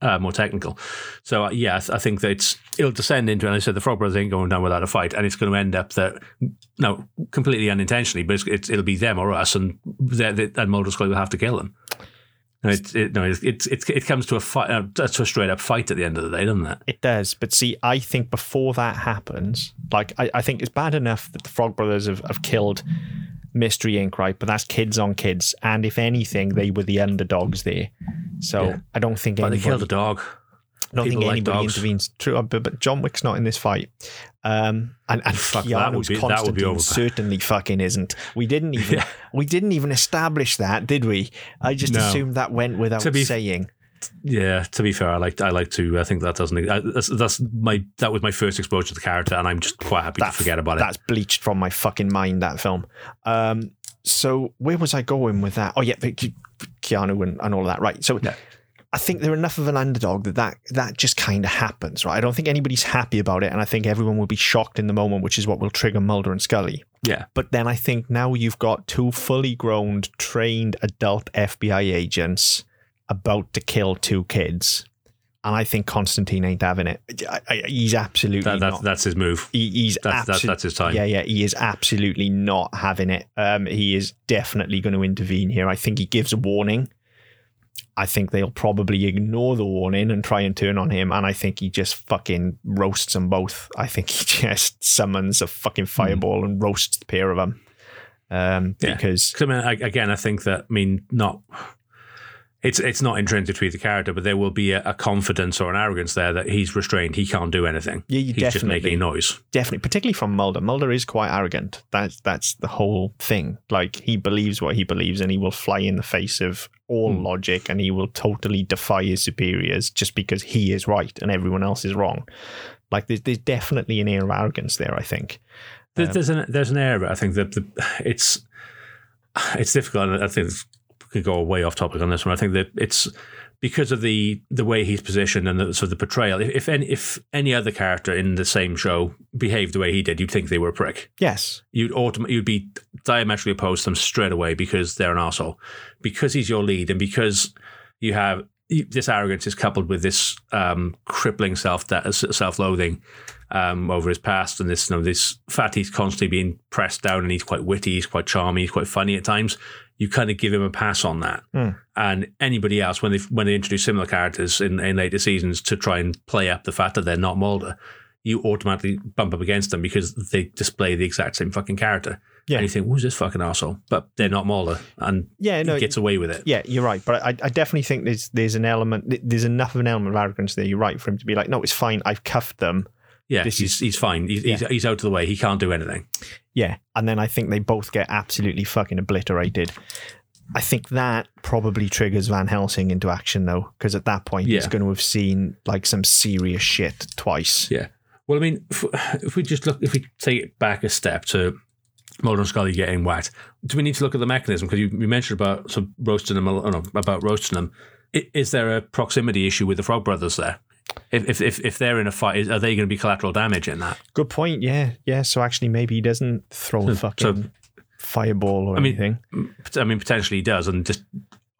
uh, more technical. So uh, yeah, I, th- I think that it's it'll descend into. And I said the Frog Brothers ain't going down without a fight, and it's going to end up that no, completely unintentionally, but it's, it's, it'll be them or us, and they, they, and Mulder Scully will have to kill them. No, it, it, no, it, it, it, comes to a fight, uh, to a straight up fight at the end of the day, doesn't it? It does, but see, I think before that happens, like I, I think it's bad enough that the Frog Brothers have, have killed Mystery Inc. Right, but that's kids on kids, and if anything, they were the underdogs there. So Yeah. I don't think But they anybody, killed a dog. I don't think like anybody dogs. intervenes. True, uh, but, John Wick's not in this fight. Um, and and Fuck, that would Keanu's be- that would be Constantine over. certainly fucking isn't. We didn't even Yeah. we didn't even establish that, did we? I just No. assumed that went without To be- saying. Yeah, to be fair, I like I like to. I think that doesn't. I, that's, that's my that was my first exposure to the character, and I'm just quite happy to forget about it. That's bleached from my fucking mind. That film. Um, so where was I going with that? Oh yeah, Ke- Keanu and, and all of that. Right. So Yeah. I think they're enough of an underdog that that, that just kind of happens. Right. I don't think anybody's happy about it, and I think everyone will be shocked in the moment, which is what will trigger Mulder and Scully. Yeah, But then I think now you've got two fully grown, trained adult FBI agents about to kill two kids. And I think Constantine ain't having it. I, I, he's absolutely that, that's not. that's his move. He, he's That's that's, that's his time. Yeah, yeah, he is absolutely not having it. Um, he is definitely going to intervene here. I think he gives a warning. I think they'll probably ignore the warning and try and turn on him. And I think he just fucking roasts them both. I think he just summons a fucking fireball and roasts the pair of them. Um, Yeah. because 'Cause, I mean, I, again, I think that I mean not. It's it's not intrinsic to the character, but there will be a, a confidence or an arrogance there that he's restrained. He can't do anything. Yeah, you he's just definitely- making noise. definitely, particularly from Mulder. Mulder is quite arrogant. That's that's the whole thing. Like he believes what he believes, and he will fly in the face of all Hmm. logic, and he will totally defy his superiors just because he is right and everyone else is wrong. Like there's there's definitely an air of arrogance there. I think. There- Um, there's an there's an area. I think that the, it's it's difficult. I think could go way off topic on this one. I think that it's because of the the way he's positioned and the, sort of the portrayal. If if any, if any other character in the same show behaved the way he did, you'd think they were a prick. Yes. You'd autom- you'd be diametrically opposed to them straight away because they're an asshole. Because he's your lead, and because you have this arrogance is coupled with this um, crippling self self loathing um, over his past, and this you know, this fact he's constantly being pressed down, and he's quite witty, he's quite charming, he's quite funny at times. You kind of give him a pass on that, Hmm. and anybody else when they when they introduce similar characters in, in later seasons to try and play up the fact that they're not Mulder, you automatically bump up against them because they display the exact same fucking character. Yeah. And you think, who's this fucking asshole? But they're not Mulder, and Yeah. No. he gets away with it. yeah, you're right, but I, I definitely think there's there's an element, there's enough of an element of arrogance there. You're right for him to be like, no, it's fine. I've cuffed them. Yeah, This he's, he's fine. He's, he's, he's out of the way. He can't do anything. Yeah. And then I think they both get absolutely fucking obliterated. I think that probably triggers Van Helsing into action though, because at that point he's going to have seen like some serious shit twice. Yeah. Well, I mean, if, if we just look, if we take it back a step to Mulder and Scully getting whacked, do we need to look at the mechanism? Because you, you mentioned about of roasting them, oh, no, about roasting them. Is there a proximity issue with the Frog Brothers there? If if if, if they're in a fight, is- are they going to be collateral damage in that? Good point. Yeah. Yeah. So actually, maybe he doesn't throw a hmm, So- fucking fireball or I mean- anything. I mean, potentially he does, and just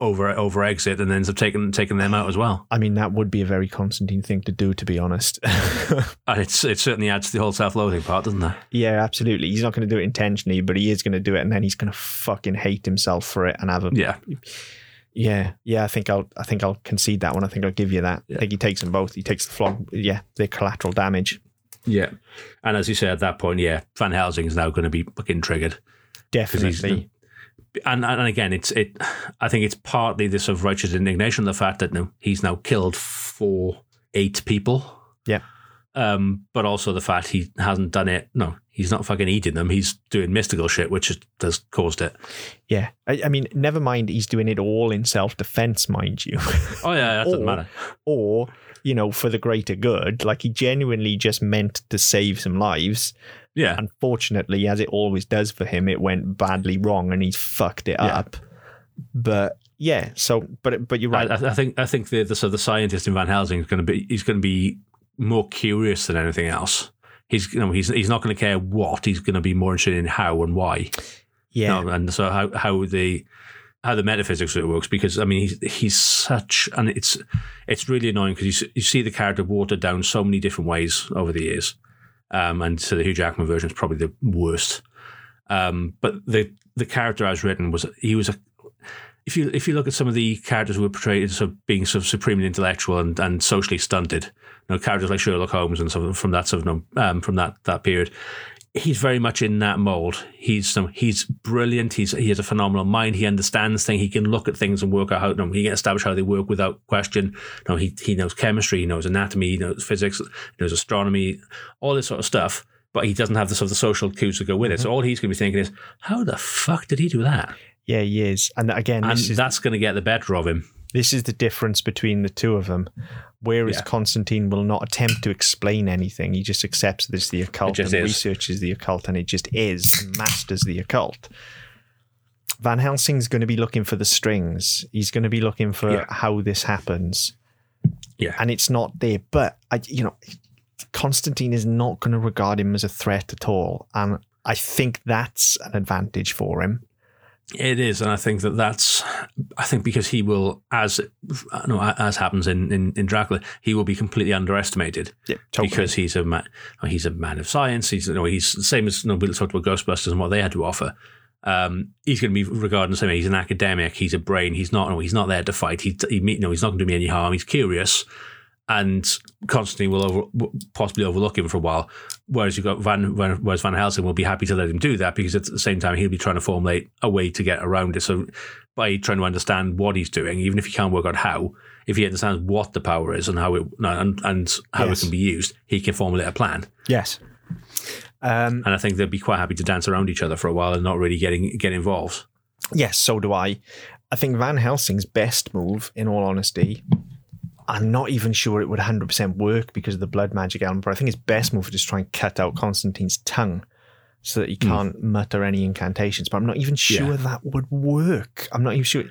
over over exit, and ends up taking taking them out as well. I mean, that would be a very Constantine thing to do, to be honest. And uh, it's it certainly adds to the whole self loathing part, doesn't it? yeah, absolutely. He's not going to do it intentionally, but he is going to do it, and then he's going to fucking hate himself for it and have a Yeah. Yeah, yeah. I think I'll. I think I'll concede that one. I think I'll give you that. Yeah. I think he takes them both. He takes the flog. Yeah, the collateral damage. Yeah. And as you say at that point, yeah, Van Helsing is now going to be fucking triggered. Definitely. and and again, it's it. I think it's partly this sort of righteous indignation, the fact that no, he's now killed four, eight people. Yeah. Um, but also the fact he hasn't done it. No, he's not fucking eating them. He's doing mystical shit, which has caused it. Yeah. I, I mean, never mind. He's doing it all in self-defense, mind you, Oh yeah, that doesn't Or- matter. or you know, for the greater good. Like he genuinely just meant to save some lives. Yeah, Unfortunately, as it always does for him, it went badly wrong, and he's fucked it Yeah. up. But yeah. So, but but you're right. I, I think I think the the, so the scientist in Van Helsing is going to be he's going to be more curious than anything else. He's you know he's he's not going to care what he's going to be more interested in how and why. yeah. No, and so how how the how the metaphysics of it works because I mean he's he's such and it's it's really annoying because you you see the character watered down so many different ways over the years, um, and so the Hugh Jackman version is probably the worst. Um, but the the character as written was he was a if you if you look at some of the characters who were portrayed as being sort of supremely intellectual and, and socially stunted, you know, characters like Sherlock Holmes and some from that sort of you know, um, from that that period, he's very much in that mold. He's some, he's brilliant. He's he has a phenomenal mind. He understands things. He can look at things and work out how no, he can establish how they work without question. No, he he knows chemistry. He knows anatomy. He knows physics. He knows astronomy. All this sort of stuff. But he doesn't have the sort of the social cues to go with it. So all he's going to be thinking is, how the fuck did he do that? Yeah, he is. And again, And is that's going to get the better of him. This is the difference between the two of them. Whereas Yeah. Constantine will not attempt to explain anything. He just accepts that it's the occult and is. researches the occult and it just is and masters the occult. Van Helsing's going to be looking for the strings. He's going to be looking for Yeah. how this happens. Yeah. And it's not there. But, I, you know, Constantine is not going to regard him as a threat at all. And I think that's an advantage for him. It is, and I think that that's. I think because he will, as no, as happens in, in, in Dracula, he will be completely underestimated Yeah, totally. because he's a man. He's a man of science. He's you know, he's the same as you know, we talked about Ghostbusters and what they had to offer. Um, he's going to be regarded the same. He's an academic. He's a brain. He's not. No, he's not there to fight. He, he you know, he's not going to do me any harm. He's curious, and Constantine will over, possibly overlook him for a while. Whereas you've got Van, Van, whereas Van Helsing will be happy to let him do that because at the same time he'll be trying to formulate a way to get around it. So by trying to understand what he's doing, even if he can't work out how, if he understands what the power is and how it and, and how Yes. it can be used, he can formulate a plan. Yes. Um, And I think they'd be quite happy to dance around each other for a while and not really getting get involved. Yes, so do I. I think Van Helsing's best move, in all honesty, I'm not even sure it would 100% work because of the blood magic element, but I think his best move would just try and cut out Constantine's tongue so that he hmm. can't mutter any incantations. But I'm not even sure Yeah. that would work. I'm not even sure.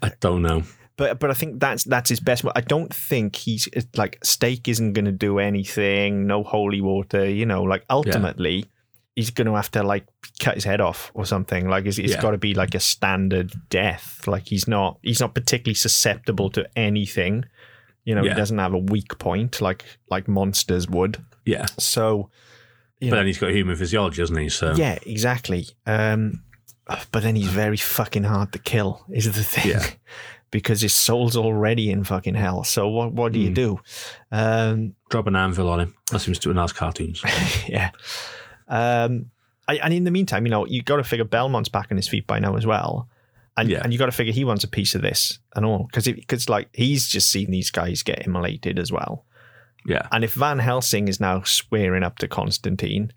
I don't know. But but I think that's that's his best. move. I don't think he's uh, like stake isn't going to do anything. No holy water. You know, like ultimately. He's going to have to like cut his head off or something. Like it's, it's Yeah. got to be like a standard death. Like he's not he's not particularly susceptible to anything. You know, Yeah. he doesn't have a weak point like like monsters would. Yeah. So, But know, then he's got human physiology, doesn't he? So yeah, exactly. Um, but then he's very fucking hard to kill. Is the thing, Yeah. because his soul's already in fucking hell. So what what do you Mm. do? Um, drop an anvil on him. That seems to in those cartoons. yeah. Um, I, and in the meantime, you know, you got to figure Belmont's back on his feet by now as well. And, Yeah. and you got to figure he wants a piece of this and all because because like he's just seen these guys get immolated as well. Yeah. And if Van Helsing is now swearing up to Constantine,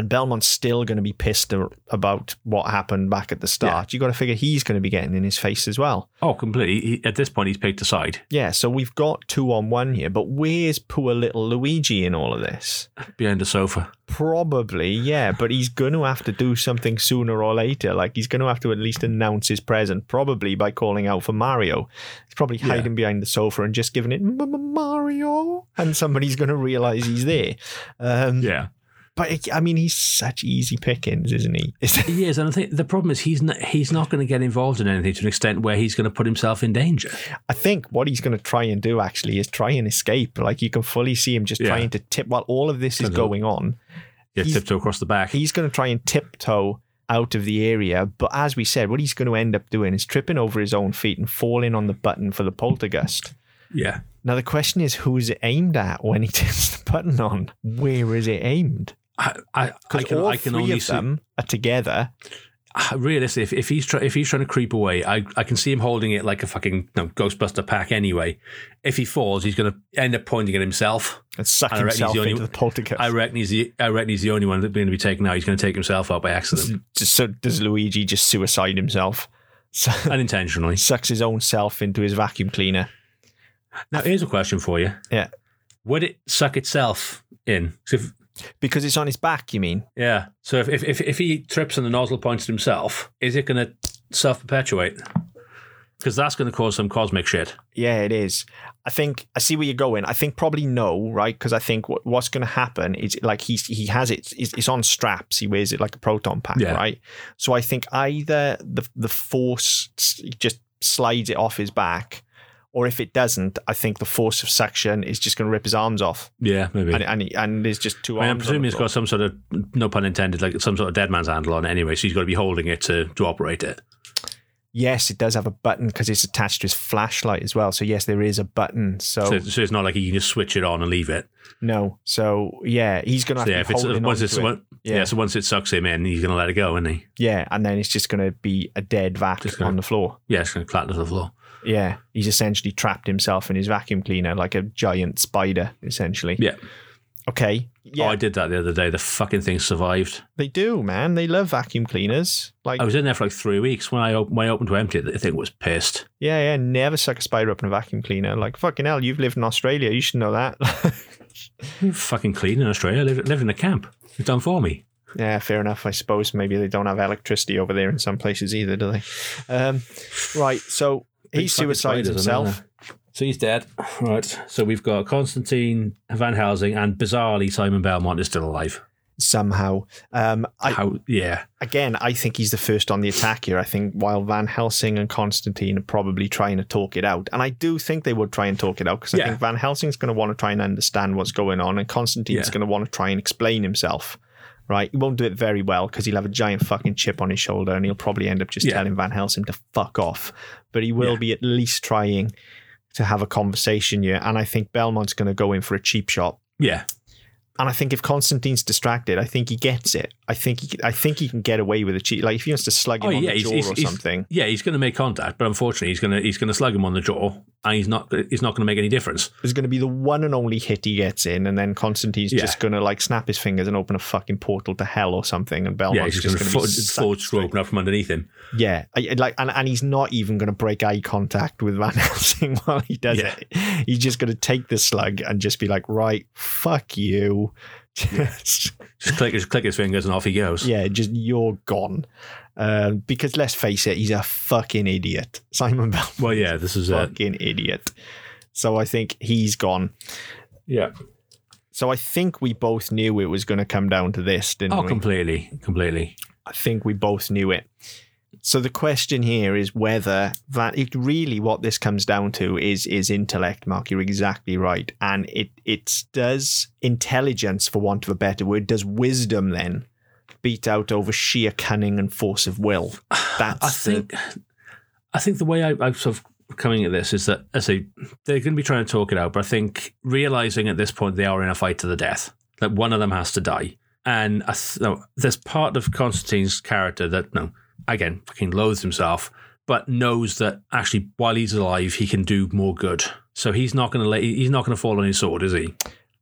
and Belmont's still going to be pissed about what happened back at the start, you got to figure he's going to be getting in his face as well. Oh, completely. He, at this point, he's picked a side Yeah, so we've got two on one here, but where's poor little Luigi in all of this? behind the sofa. Probably, yeah, but he's going to have to do something sooner or later. Like he's going to have to at least announce his presence, probably by calling out for Mario. He's probably Yeah. hiding behind the sofa and just giving it "M- M- Mario, and somebody's going to realize he's there. Um, Yeah. But it- I mean, he's such easy pickings, isn't he? He is, and I think the problem is he's not, he's not going to get involved in anything to an extent where he's going to put himself in danger. I think what he's going to try and do actually is try and escape. Like you can fully see him just Yeah. trying to tip while all of this is going on. Yeah, He's- tiptoe across the back. he's going to try and tiptoe out of the area. But as we said, what he's going to end up doing is tripping over his own feet and falling on the button for the poltergust. yeah, Now, the question is who's it aimed at when he turns the button on? Where is it aimed? I, I, I can, all I can three only of see. them are together. Ah, realistically, if, if he's try, if he's trying to creep away, I, I can see him holding it like a fucking you know, Ghostbuster pack. Anyway, if he falls, he's going to end up pointing at himself. And suck he's himself the only- into the poltergust. I reckon he's the I reckon he's the only one that's going to be taken out. He's going to take himself out by accident, so does Luigi just suicide himself? Unintentionally. sucks his own self into his vacuum cleaner. Now, here's a question for you: Yeah. Would it suck itself in? If, Because it's on his back, you mean? yeah. So if, if if if he trips and the nozzle points at himself, is it going to self perpetuate? Because that's going to cause some cosmic shit. Yeah, it is. I think I see where you're going. I think probably no, right? Because I think what, what's going to happen is like he's he has it. It's, it's on straps. He wears it like a proton pack, Yeah. right? So I think either the the force just slides it off his back, or if it doesn't, I think the force of suction is just going to rip his arms off, Yeah, maybe. and and, he, and there's just two I mean, I'm presuming floor. got some sort of, no pun intended, like some sort of dead man's handle on it anyway. So he's got to be holding it to, to operate it. Yes, it does have a button because it's attached to his flashlight as well. So yes, there is a button. So, So, so it's not like he can just switch it on and leave it. no. So yeah, he's going to have So yeah, to if it's once it's once- Yeah. Yeah. So once it sucks him in, he's going to let it go, isn't he? Yeah, and then it's just going to be a dead vac gonna- on the floor. Yeah, it's going to clatter to the floor. Yeah, he's essentially trapped himself in his vacuum cleaner like a giant spider, essentially. Yeah. Okay. Yeah, Oh, I did that the other day. The fucking thing survived. they do, man. They love vacuum cleaners. Like, I was in there for like three weeks. When I, op- when I opened to empty it, the thing was pissed. yeah, yeah. Never suck a spider up in a vacuum cleaner. Like, fucking hell, you've lived in Australia. You should know that. Fucking clean in Australia. Live, live in a camp. It's done for me. yeah, fair enough. I suppose maybe they don't have electricity over there in some places either, do they? Um, right. So he fucking suicides himself. So he's dead. Right. So we've got Constantine, Van Helsing, and bizarrely Simon Belmont is still alive. somehow. Um, I, How? Yeah. again, I think he's the first on the attack here. I think while Van Helsing and Constantine are probably trying to talk it out, and I do think they would try and talk it out because I Yeah. think Van Helsing's going to want to try and understand what's going on, and Constantine's Yeah. going to want to try and explain himself. Right, he won't do it very well because he'll have a giant fucking chip on his shoulder, and he'll probably end up just Yeah. telling Van Helsing to fuck off. But he will Yeah. be at least trying to have a conversation here, and I think Belmont's going to go in for a cheap shot. Yeah. And I think if Constantine's distracted, I think he gets it. I think he, I think he can get away with a cheat. Like if he wants to slug him Oh on yeah. the jaw he's, or he's- something. Yeah, he's going to make contact, but unfortunately, he's going to he's going to slug him on the jaw, and he's not he's not going to make any difference. There's going to be the one and only hit he gets in, and then Constantine's Yeah. just going to like snap his fingers and open a fucking portal to hell or something, and Belmont's yeah, he's just going to to be forward sucked screw open up from underneath him. Yeah, I, like, and, and he's not even going to break eye contact with Van Helsing while he does Yeah. it. He's just going to take the slug and just be like, right, fuck you. Just- Just click just click his fingers and off he goes. yeah, just you're gone. Uh, because let's face it, he's a fucking idiot. Simon Bell, Well, yeah, this is a fucking idiot. So I think he's gone. Yeah. So I think we both knew it was going to come down to this, didn't Oh, we? Oh, completely, completely. I think we both knew it. So the question here is whether that it really what this comes down to is is intellect, Mark. You're exactly right, and it it does intelligence, for want of a better word, does wisdom then beat out over sheer cunning and force of will. That's I the- think I think the way I, I'm sort of coming at this is that I say they're going to be trying to talk it out, but I think realizing at this point they are in a fight to the death. That one of them has to die, and I th- no, there's part of Constantine's character that no, again, fucking loathes himself, but knows that actually while he's alive he can do more good. So he's not going to let he's not going to fall on his sword, is he?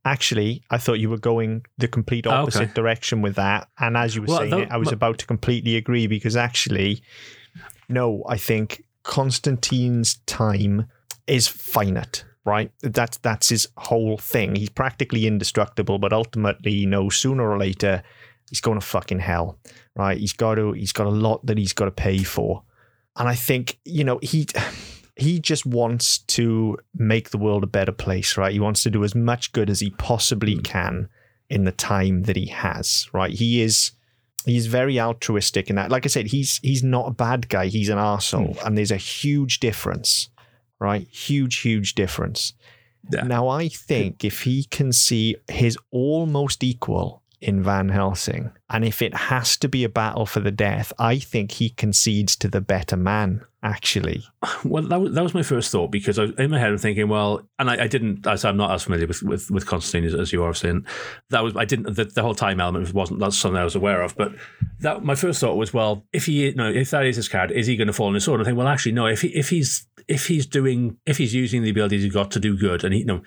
Actually, I thought you were going the complete Oh, opposite okay. direction with that. And as you were Well, saying it, I was but- about to completely agree because actually, no, I think Constantine's time is finite, right? That's that's his whole thing. He's practically indestructible, but ultimately, you know, sooner or later, he's going to fucking hell, right? He's got to he's got a lot that he's got to pay for. And I think, you know, he he just wants to make the world a better place, right? He wants to do as much good as he possibly hmm. can in the time that he has, right? He is he's very altruistic in that. Like I said, he's he's not a bad guy, he's an arsehole. Hmm. And there's a huge difference, right? Huge, huge difference. Yeah. Now I think if he can see his almost equal in Van Helsing, and if it has to be a battle for the death, I think he concedes to the better man, actually. Well, that was, that was my first thought because I in my head I'm thinking, well, and I, I didn't, as I'm not as familiar with with, with Constantine as, as you are saying. That was I didn't the, the whole time element wasn't that's something I was aware of. But that my first thought was, well, if he know if that is his card, is he going to fall on his sword? And I think, well, actually, no. If he if he's if he's doing if he's using the abilities he's got to do good, and he you know,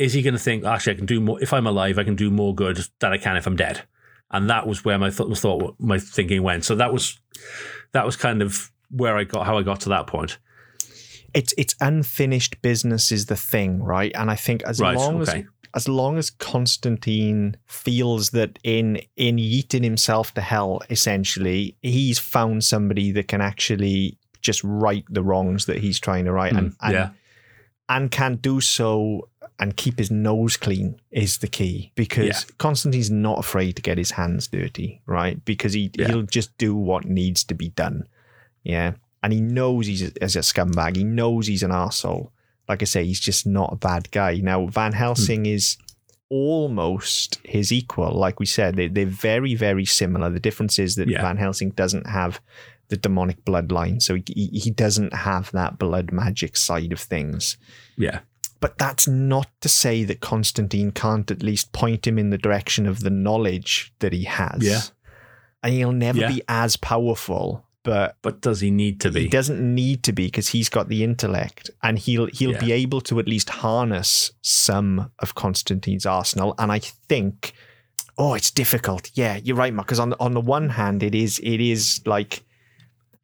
is he going to think actually I can do more if I'm alive, I can do more good than I can if I'm dead? And that was where my th- thought my thinking went. So that was that was kind of where I got how I got to that point. It's it's unfinished business is the thing, right? And I think as Right, long okay. as as long as Constantine feels that in in yeeting himself to hell, essentially, he's found somebody that can actually just right the wrongs that he's trying to right, and, Mm, and yeah. and can do so and keep his nose clean is the key because Yeah. Constantine's not afraid to get his hands dirty, right? Because he Yeah. he'll just do what needs to be done, yeah. And he knows he's a, as a scumbag. He knows he's an arsehole. Like I say, he's just not a bad guy. Now Van Helsing hmm. is almost his equal. Like we said, they, they're very very similar. The difference is that Yeah. Van Helsing doesn't have the demonic bloodline, so he he doesn't have that blood magic side of things Yeah. But that's not to say that Constantine can't at least point him in the direction of the knowledge that he has. Yeah. And he'll never Yeah. be as powerful, but But does he need to be? he doesn't need to be because he's got the intellect and he'll he'll Yeah. be able to at least harness some of Constantine's arsenal. And I think oh, it's difficult. Yeah, you're right, Mark. Because on on the one hand, it is it is like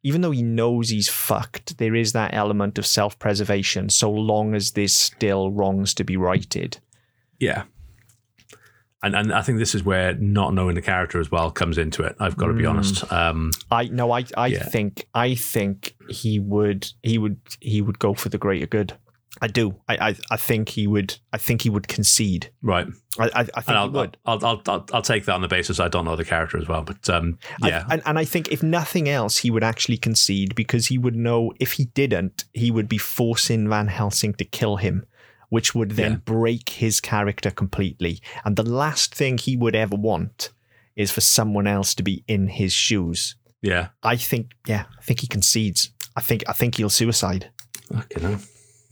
even though he knows he's fucked, there is that element of self preservation. So long as there's still wrongs to be righted. Yeah. And and I think this is where not knowing the character as well comes into it. I've got to be Mm. honest. Um, I no, I I Yeah. think I think he would he would he would go for the greater good. I do. I I, I think he would. I think he would concede. right. I, I, I think and I'll, would. I'll, I'll I'll I'll take that on the basis I don't know the character as well. But um, I- yeah, and, and I think if nothing else, he would actually concede because he would know if he didn't, he would be forcing Van Helsing to kill him, which would then Yeah. break his character completely. And the last thing he would ever want is for someone else to be in his shoes. yeah. I think, yeah, I think he concedes. I think, I think he'll suicide. Okay, no.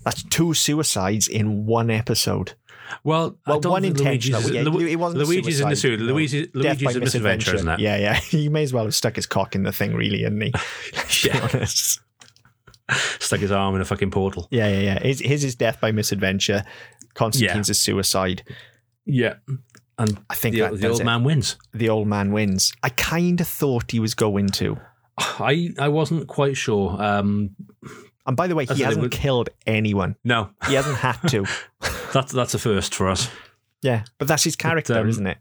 That's two suicides in one episode. Well, Well, one intentional. Luigi's, Yeah, Lu- it wasn't Luigi's in the suit. no. Luigi's, Death Luigi's by a misadventure, isn't it? Yeah, yeah. He may as well have stuck his cock in the thing, really, hadn't he? Yeah. Stuck his arm in a fucking portal. Yeah, yeah, yeah. His, his is death by misadventure. Constantine's is suicide. Yeah. And I think the, that the old it. man wins. The old man wins. I kind of thought he was going to. I I wasn't quite sure. Um, And by the way, he hasn't would- killed anyone. no, He hasn't had to. that's that's a first for us. yeah, but that's his character, um, isn't it?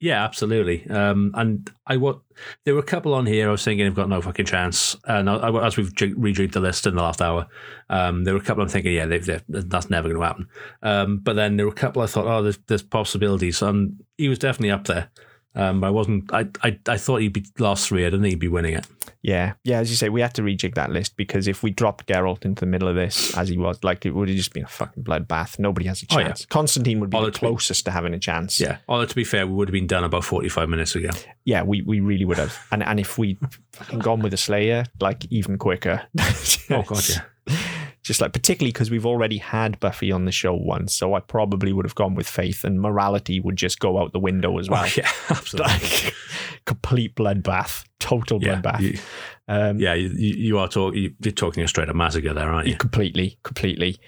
Yeah, absolutely. Um, and I what there were a couple on here. I was thinking, I've got no fucking chance. And I, I- as we've j- rejigged the list in the last hour, um, there were a couple I'm thinking, yeah, they've, they've, that's never going to happen. Um, but then there were a couple I thought, oh, there's, there's possibilities, and he was definitely up there. Um, I wasn't. I, I I thought he'd be last three. I didn't think he'd be winning it. Yeah, yeah. As you say, we had to rejig that list because if we dropped Geralt into the middle of this, as he was, like it would have just been a fucking bloodbath. Nobody has a Oh, yeah. chance. Constantine would be Oh, the it's been- closest to having a chance. Yeah. Although to be fair, we would have been done about 45 minutes ago. yeah, we, we really would have. And and if we'd fucking gone with a Slayer, like even quicker. Oh god, yeah. Just like particularly because we've already had Buffy on the show once, so I probably would have gone with Faith, and morality would just go out the window as well. Oh, yeah, absolutely. Like complete bloodbath, total yeah, bloodbath. you, um, yeah, you, you are talking. You're talking a straight up massacre there, aren't you? completely, completely.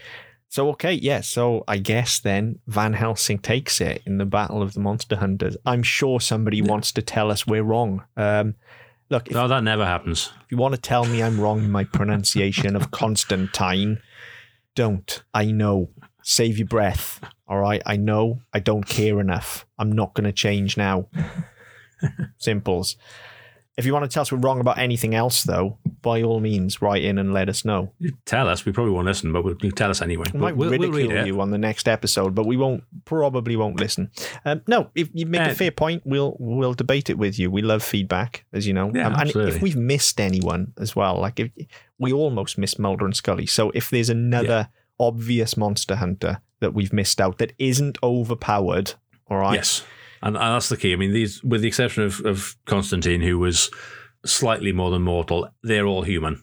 So okay, yeah. So I guess then Van Helsing takes it in the Battle of the Monster Hunters. I'm sure somebody wants to tell us we're wrong. Um, look, if No, that never happens. If you want to tell me I'm wrong in my pronunciation of Constantine, don't. I know. Save your breath. All right. I know. I don't care enough. I'm not going to change now. Simples. If you want to tell us we're wrong about anything else, though, by all means, write in and let us know. You tell us. We probably won't listen, but we'll, you tell us anyway. We might we'll, we'll ridicule read it. you on the next episode, but we won't probably won't listen. Um, no, if you make Uh, a fair point, we'll we'll debate it with you. We love feedback, as you know. Yeah, Um, and absolutely. if we've missed anyone as well, like if we almost missed Mulder and Scully, so if there's another obvious monster hunter that we've missed out that isn't overpowered, all right, Yes, and, and that's the key. I mean, these, with the exception of, of Constantine, who was slightly more than mortal, they're all human.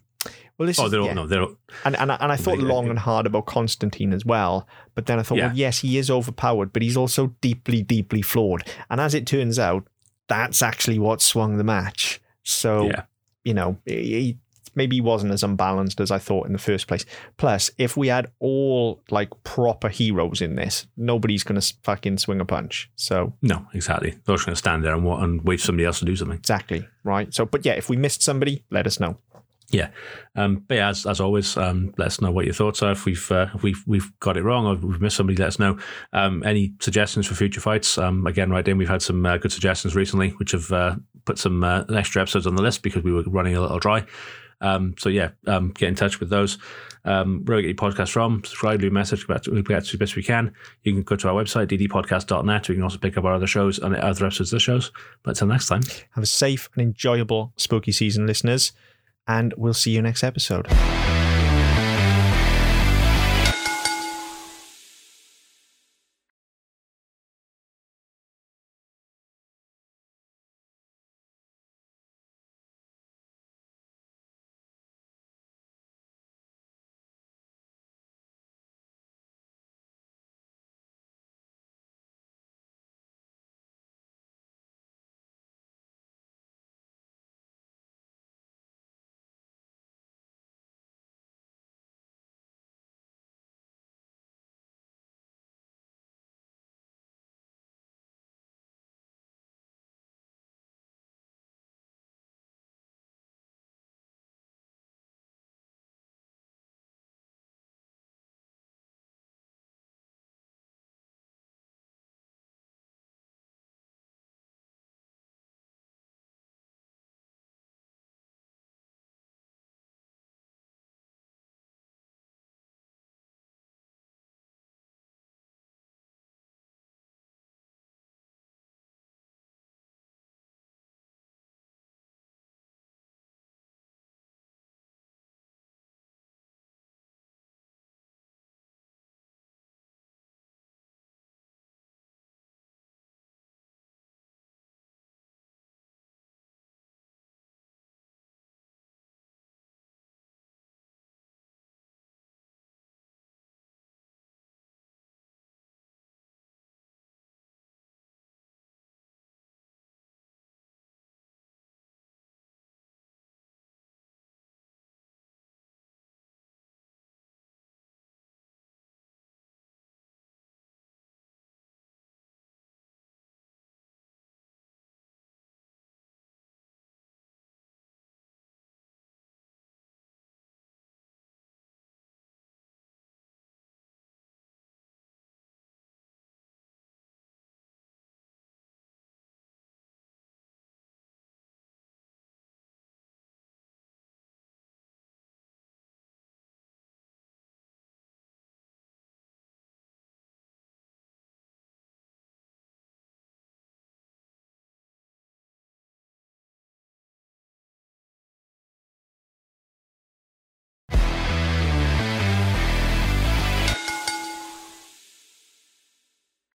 Well, this Oh, is, they're all yeah. no, they're all, and and I, and I thought They- long and hard about Constantine as well, but then I thought, Yeah. well, yes, he is overpowered, but he's also deeply, deeply flawed. And as it turns out, that's actually what swung the match. So yeah, you know, he- maybe he wasn't as unbalanced as I thought in the first place. Plus, if we had all like proper heroes in this, nobody's going to fucking swing a punch. So no, exactly. They're just going to stand there and, wa- and wait for somebody else to do something. exactly write. So, but yeah, if we missed somebody, let us know. Um, but yeah, as, as always, um, let us know what your thoughts are. If we've uh, if we've we've got it wrong or if we've missed somebody, let us know. Um, any suggestions for future fights? Um, again, right in. We've had some uh, good suggestions recently, which have uh, put some uh, extra episodes on the list because we were running a little dry. Um, so yeah, um, get in touch with those. Um, where we get your podcast from, subscribe, leave a message, we'll get to the best we can. You can go to our website, ddpodcast.net. We can also pick up our other shows and other episodes of the shows. But until next time. Have a safe and enjoyable spooky season, listeners, and we'll see you next episode.